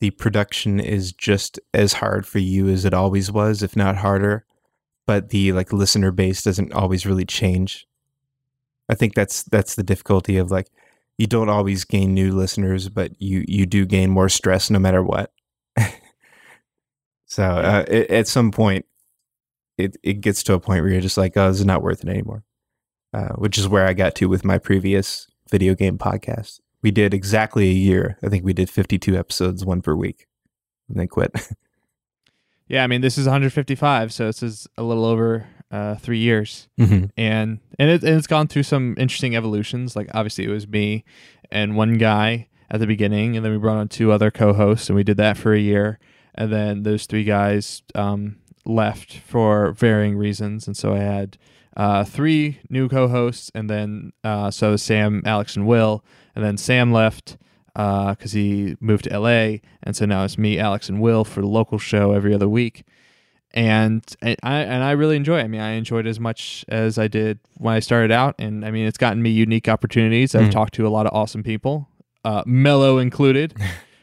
the production is just as hard for you as it always was, if not harder. But the like listener base doesn't always really change. I think that's that's the difficulty of like you don't always gain new listeners, but you you do gain more stress no matter what. so uh, it, at some point, it it gets to a point where you're just like, oh, this is not worth it anymore. Uh, which is where I got to with my previous video game podcast. We did exactly a year. I think we did 52 episodes, one per week, and then quit. Yeah, I mean this is 155, so this is a little over uh, three years, mm-hmm. and and, it, and it's gone through some interesting evolutions. Like obviously it was me and one guy at the beginning, and then we brought on two other co-hosts, and we did that for a year, and then those three guys um, left for varying reasons, and so I had uh, three new co-hosts, and then uh, so Sam, Alex, and Will, and then Sam left because he moved to LA, and so now it's me, Alex, and Will for the local show every other week. And and I and I really enjoy. It. I mean, I enjoyed as much as I did when I started out, and I mean, it's gotten me unique opportunities. I've Mm. talked to a lot of awesome people, uh, Mello included.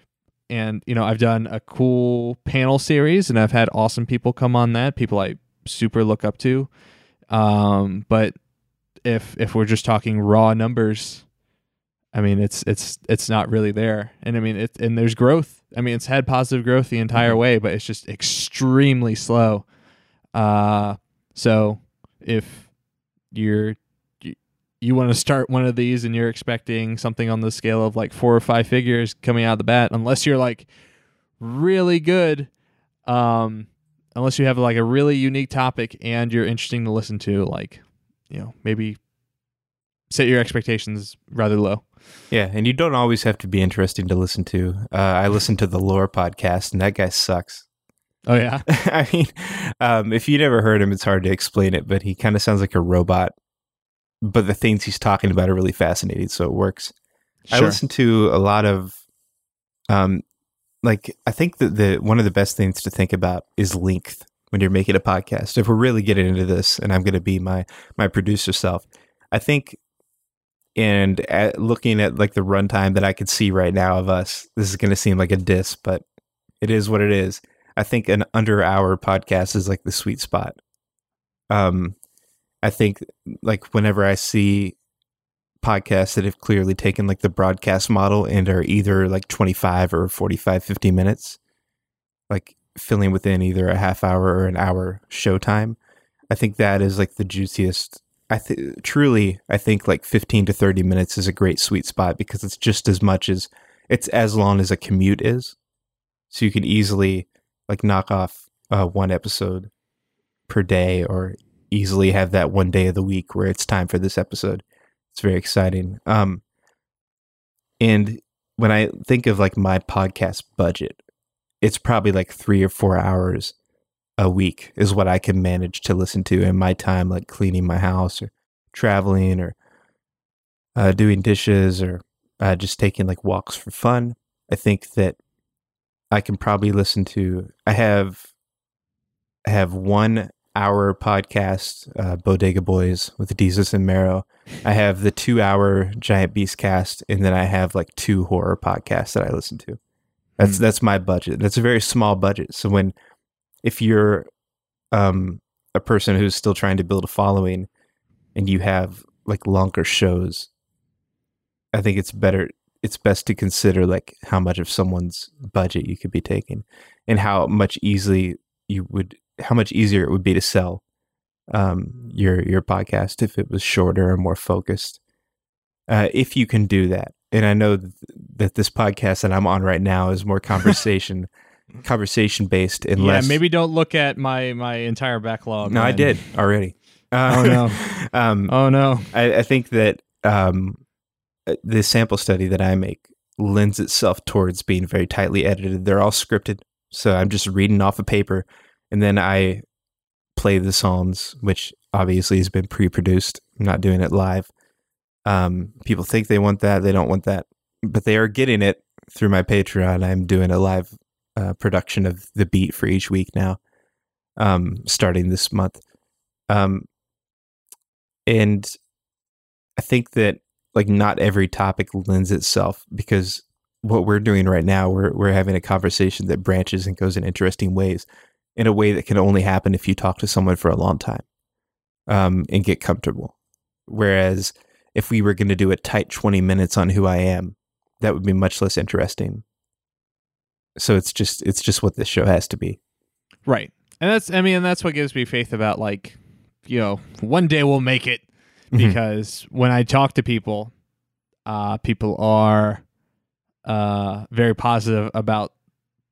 and you know, I've done a cool panel series, and I've had awesome people come on that. People I super look up to. Um, but if if we're just talking raw numbers, I mean, it's it's it's not really there. And I mean, it and there's growth. I mean, it's had positive growth the entire Mhm. way, but it's just extremely slow. Uh, so if you're you, you want to start one of these and you're expecting something on the scale of like four or five figures coming out of the bat, unless you're like really good, um, unless you have like a really unique topic and you're interesting to listen to, like you know maybe set your expectations rather low. Yeah, and you don't always have to be interesting to listen to. Uh, I listened to the Lore podcast, and that guy sucks. Oh yeah. I mean, um, if you never heard him, it's hard to explain it, but he kind of sounds like a robot. But the things he's talking about are really fascinating, so it works. I listen to a lot of, um, like I think that the one of the best things to think about is length when you're making a podcast. If we're really getting into this, and I'm going to be my my producer self, I think, and at looking at like the runtime that I could see right now of us, this is going to seem like a diss, but it is what it is. I think an under hour podcast is like the sweet spot. Um, I think like whenever I see podcasts that have clearly taken like the broadcast model and are either like 25 or 45 50 minutes like filling within either a half hour or an hour showtime i think that is like the juiciest i truly i think like 15 to 30 minutes is a great sweet spot because it's just as much as it's as long as a commute is so you can easily like knock off uh, one episode per day or easily have that one day of the week where it's time for this episode it's very exciting. Um, and when I think of like my podcast budget, it's probably like three or four hours a week is what I can manage to listen to in my time, like cleaning my house or traveling or uh, doing dishes or uh, just taking like walks for fun. I think that I can probably listen to. I have I have one hour podcast, uh, Bodega Boys with Desus and Mero. I have the two hour Giant Beast cast, and then I have like two horror podcasts that I listen to. That's Mm. that's my budget. That's a very small budget. So when if you're um a person who's still trying to build a following and you have like longer shows, I think it's better it's best to consider like how much of someone's budget you could be taking and how much easily you would how much easier it would be to sell um your your podcast if it was shorter or more focused. Uh if you can do that. And I know th- that this podcast that I'm on right now is more conversation conversation based and yeah, maybe don't look at my my entire backlog. No, I did already. Uh, Oh, no. um Oh no. I, I think that um, uh, the sample study that I make lends itself towards being very tightly edited. They're all scripted, so I'm just reading off a paper, and then I play the songs, which obviously has been pre-produced. I'm not doing it live. Um, people think they want that, they don't want that, but they are getting it through my Patreon. I'm doing a live uh, production of the beat for each week now, um, starting this month. Um, and I think that like not every topic lends itself because what we're doing right now, we're we're having a conversation that branches and goes in interesting ways, in a way that can only happen if you talk to someone for a long time, um, and get comfortable. Whereas if we were going to do a tight twenty minutes on who I am, that would be much less interesting. So it's just it's just what this show has to be. Right. And that's I mean, and that's what gives me faith about like, you know, one day we'll make it Mhm. because when I talk to people, uh people are uh very positive about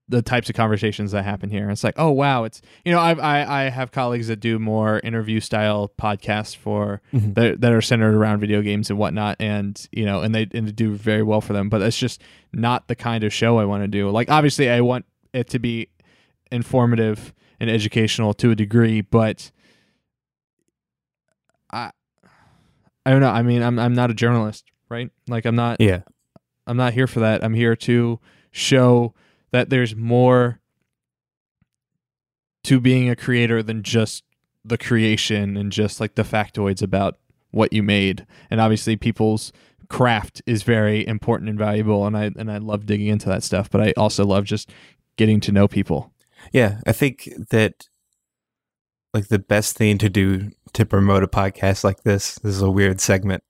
the types of conversations that happen here. It's like, oh wow, it's you know, I've, I I have colleagues that do more interview style podcasts for Mhm. that that are centered around video games and whatnot, and you know, and they and they do very well for them. But that's just not the kind of show I want to do. Like obviously, I want it to be informative and educational to a degree, but I I don't know. I mean, I'm I'm not a journalist, right? Like I'm not Yeah, I'm not here for that. I'm here to show that there's more to being a creator than just the creation and just like the factoids about what you made. And obviously people's craft is very important and valuable and I and I love digging into that stuff, but I also love just getting to know people. Yeah, I think that like the best thing to do to promote a podcast like this, this is a weird segment,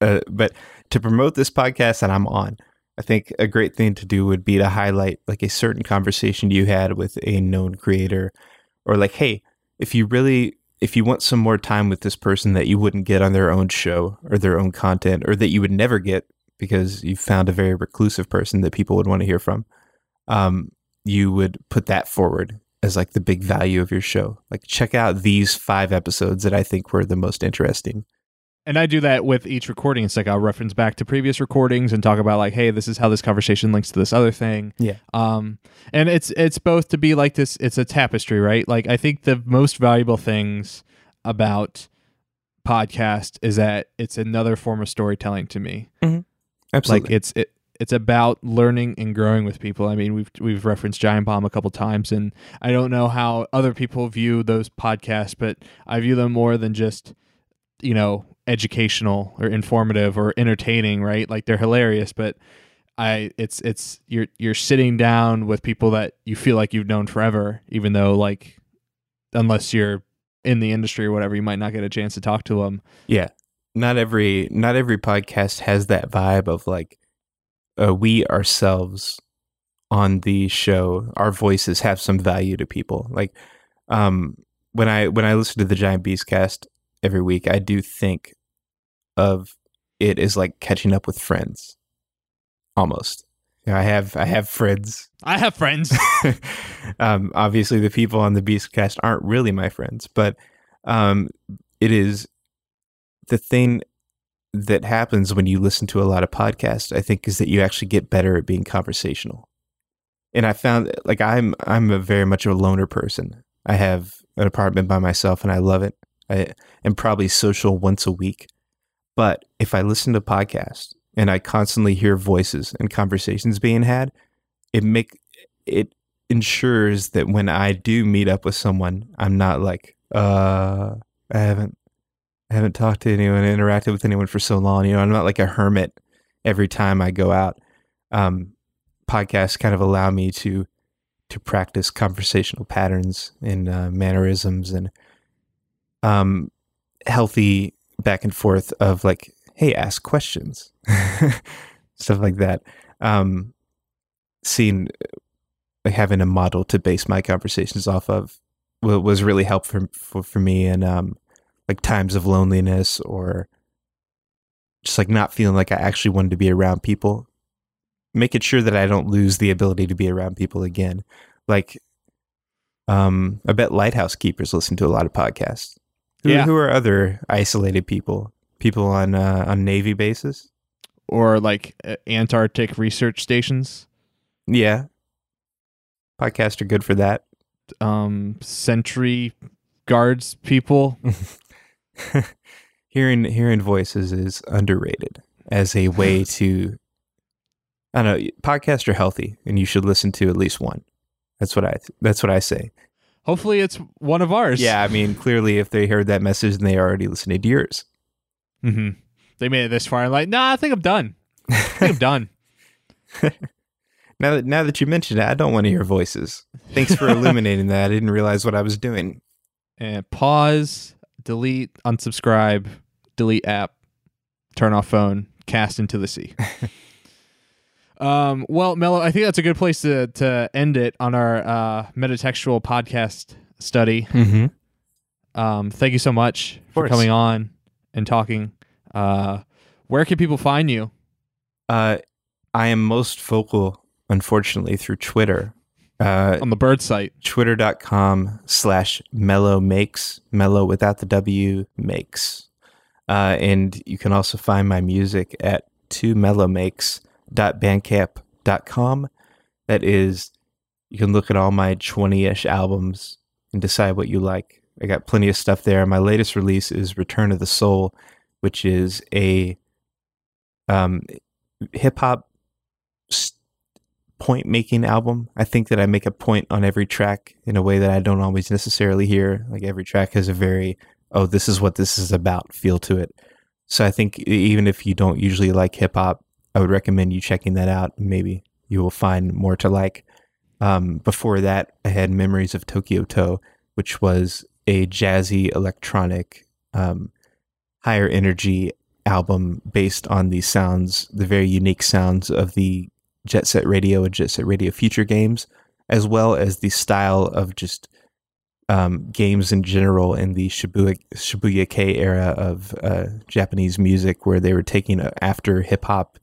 uh, but to promote this podcast that I'm on, I think a great thing to do would be to highlight like a certain conversation you had with a known creator, or like, hey, if you really if you want some more time with this person that you wouldn't get on their own show or their own content, or that you would never get because you found a very reclusive person that people would want to hear from, um, you would put that forward as like the big value of your show. Like check out these five episodes that I think were the most interesting. And I do that with each recording. It's like I'll reference back to previous recordings and talk about like, hey, this is how this conversation links to this other thing. Yeah. Um, and it's it's both to be like this. It's a tapestry, right? Like I think the most valuable things about podcast is that it's another form of storytelling to me. Absolutely. Like it's it it's about learning and growing with people. I mean, we've we've referenced Giant Bomb a couple times, and I don't know how other people view those podcasts, but I view them more than just you know educational or informative or entertaining. Right? Like they're hilarious, but I it's it's you're you're sitting down with people that you feel like you've known forever, even though like unless you're in the industry or whatever, you might not get a chance to talk to them. yeah. Not every not every podcast has that vibe of like uh, we ourselves on the show, our voices have some value to people. Like um when I when I listen to the Giant Beast cast every week, I do think of it is like catching up with friends. Almost. I have I have friends I have friends. um, obviously, the people on the Beastcast aren't really my friends, but um, it is the thing that happens when you listen to a lot of podcasts. I think is that you actually get better at being conversational. And I found like I'm I'm a very much a loner person. I have an apartment by myself, and I love it. I am probably social once a week, but if I listen to podcasts and I constantly hear voices and conversations being had, it make it ensures that when I do meet up with someone, I'm not like, uh, I haven't, I haven't talked to anyone, interacted with anyone for so long. You know, I'm not like a hermit every time I go out. Um, podcasts kind of allow me to to practice conversational patterns and uh, mannerisms and um healthy back and forth of like hey ask questions. Stuff like that. Um seeing like having a model to base my conversations off of was really helpful for, for me in um like times of loneliness or just like not feeling like I actually wanted to be around people. Making sure that I don't lose the ability to be around people again. Like um I bet lighthouse keepers listen to a lot of podcasts who, Yeah. who are other isolated people people on uh, on navy bases Or like uh, Antarctic research stations, yeah podcasts are good for that um, sentry guards people. hearing hearing voices is underrated as a way to I don't know podcasts are healthy and you should listen to at least one. That's what I that's what I say. Hopefully, it's one of ours. Yeah, I mean clearly if they heard that message and they already listened to yours. hmm They made it this far. and like, nah, I think I'm done. I think I'm done. Now that now that you mentioned it, I don't want to hear voices. Thanks for illuminating that. I didn't realize what I was doing. and pause, delete, unsubscribe, delete app, turn off phone, cast into the sea. um, well, Mello, I think that's a good place to to end it on our uh, metatextual podcast study. Mm-hmm. Um, thank you so much for coming on and talking. Uh, where can people find you? Uh, I am most vocal, unfortunately, through Twitter. Uh, On the bird site. twitter.com slash mellow makes mellow without the w makes uh, and you can also find my music at two mellow makes.bandcamp.com that is you can look at all my 20ish albums and decide what you like i got plenty of stuff there my latest release is return of the soul which is a um, hip-hop s- point making album. I think that I make a point on every track in a way that I don't always necessarily hear. Like every track has a very, oh, this is what this is about feel to it. So I think even if you don't usually like hip hop, I would recommend you checking that out. Maybe you will find more to like. Um, before that, I had Memories of Tokyo To, which was a jazzy electronic, um, higher energy album based on the sounds, the very unique sounds of the Jet Set Radio and Jet Set Radio Future games, as well as the style of just um, games in general in the Shibuya, Shibuya Kei era of uh, Japanese music, where they were taking after hip hop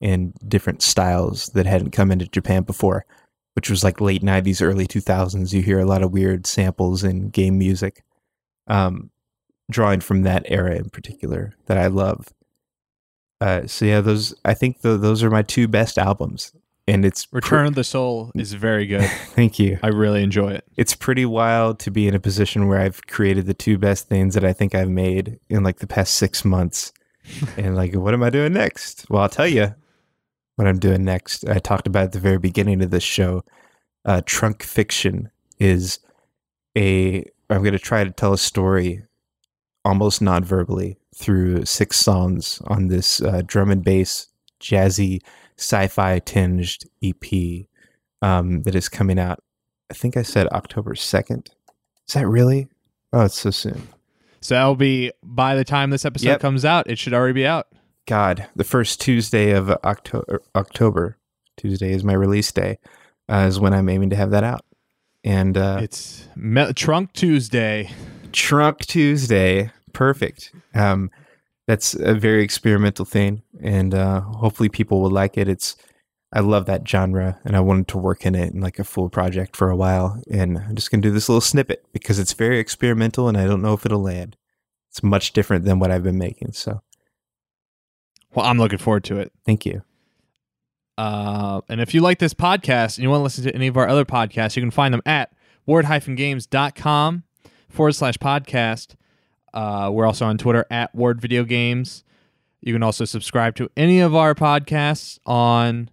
and different styles that hadn't come into Japan before, which was like late 90s, early 2000s. You hear a lot of weird samples in game music, um, drawing from that era in particular that I love. Uh, so yeah, those I think tho- those are my two best albums, and it's pre- Return of the Soul is very good. thank you. I really enjoy it. It's pretty wild to be in a position where I've created the two best things that I think I've made in like the past six months, and like, what am I doing next? Well, I'll tell you what I'm doing next. I talked about at the very beginning of this show. Uh, Trunk Fiction is a. I'm going to try to tell a story almost non-verbally through six songs on this uh, drum and bass jazzy sci-fi tinged EP um, that is coming out. I think I said October second. Is that really? Oh, it's so soon. So that'll be by the time this episode Yep. comes out, it should already be out. God, the first Tuesday of October. October Tuesday is my release day. Uh, is when I'm aiming to have that out. And uh, It's Me- Trunk Tuesday. Trunk Tuesday, perfect. Um, that's a very experimental thing, and uh, hopefully people will like it. It's I love that genre, and I wanted to work in it in like a full project for a while. And I'm just gonna do this little snippet because it's very experimental, and I don't know if it'll land. It's much different than what I've been making. So Well, I'm looking forward to it. thank you. Uh, and if you like this podcast and you want to listen to any of our other podcasts, you can find them at ward-games.com forward slash podcast. Uh, we're also on Twitter at Ward Video Games. You can also subscribe to any of our podcasts on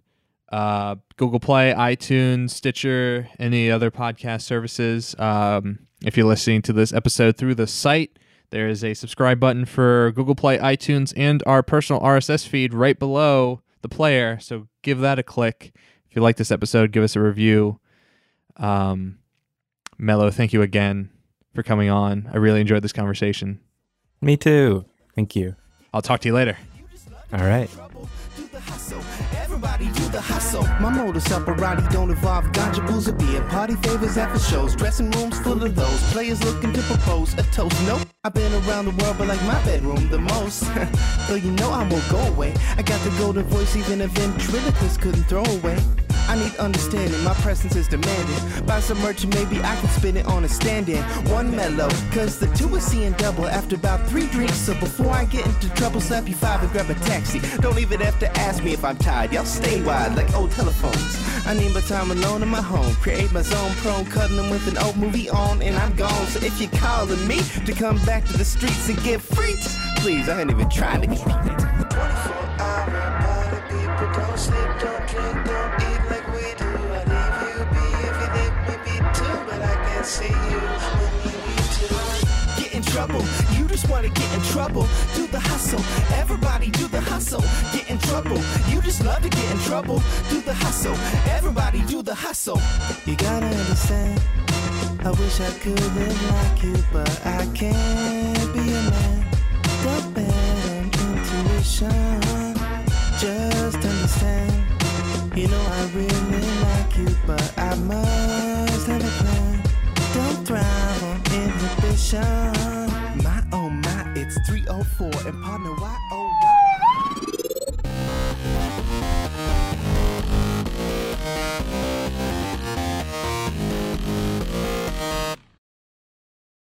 uh, Google Play, iTunes, Stitcher, any other podcast services. Um, if you're listening to this episode through the site, there is a subscribe button for Google Play, iTunes, and our personal RSS feed right below the player. So give that a click. If you like this episode, give us a review. Um, Mello, thank you again for coming on. I really enjoyed this conversation. Me too. Thank you. I'll talk to you later. All right. Hustle. My modus operandi don't involve ganja booze or beer. Party favors after shows. Dressing rooms full of those. Players looking to propose a toast. Nope, I've been around the world, but like my bedroom the most. Though you know I won't go away. I got the golden voice, even a ventriloquist couldn't throw away. I need understanding, my presence is demanded. Buy some merch and maybe I can spin it on a stand in. One mellow, cause the two is seeing double after about three drinks. So before I get into trouble, slap you five and grab a taxi. Don't even have to ask me if I'm tired, y'all stay wide like old telephones. I need my time alone in my home. Create my zone prone, cuddling with an old movie on, and I'm gone. So if you're calling me to come back to the streets and get freaked, please, I ain't even trying to get 24 hour party people don't sleep, don't drink, don't eat trouble, you just wanna get in trouble. Do the hustle, everybody do the hustle. Get in trouble, you just love to get in trouble. Do the hustle, everybody do the hustle. You gotta understand. I wish I could live like you, but I can't be a man. Bet on intuition. Just understand. You know I really like you, but I must have a plan. Don't thrive on inhibition and partner Y O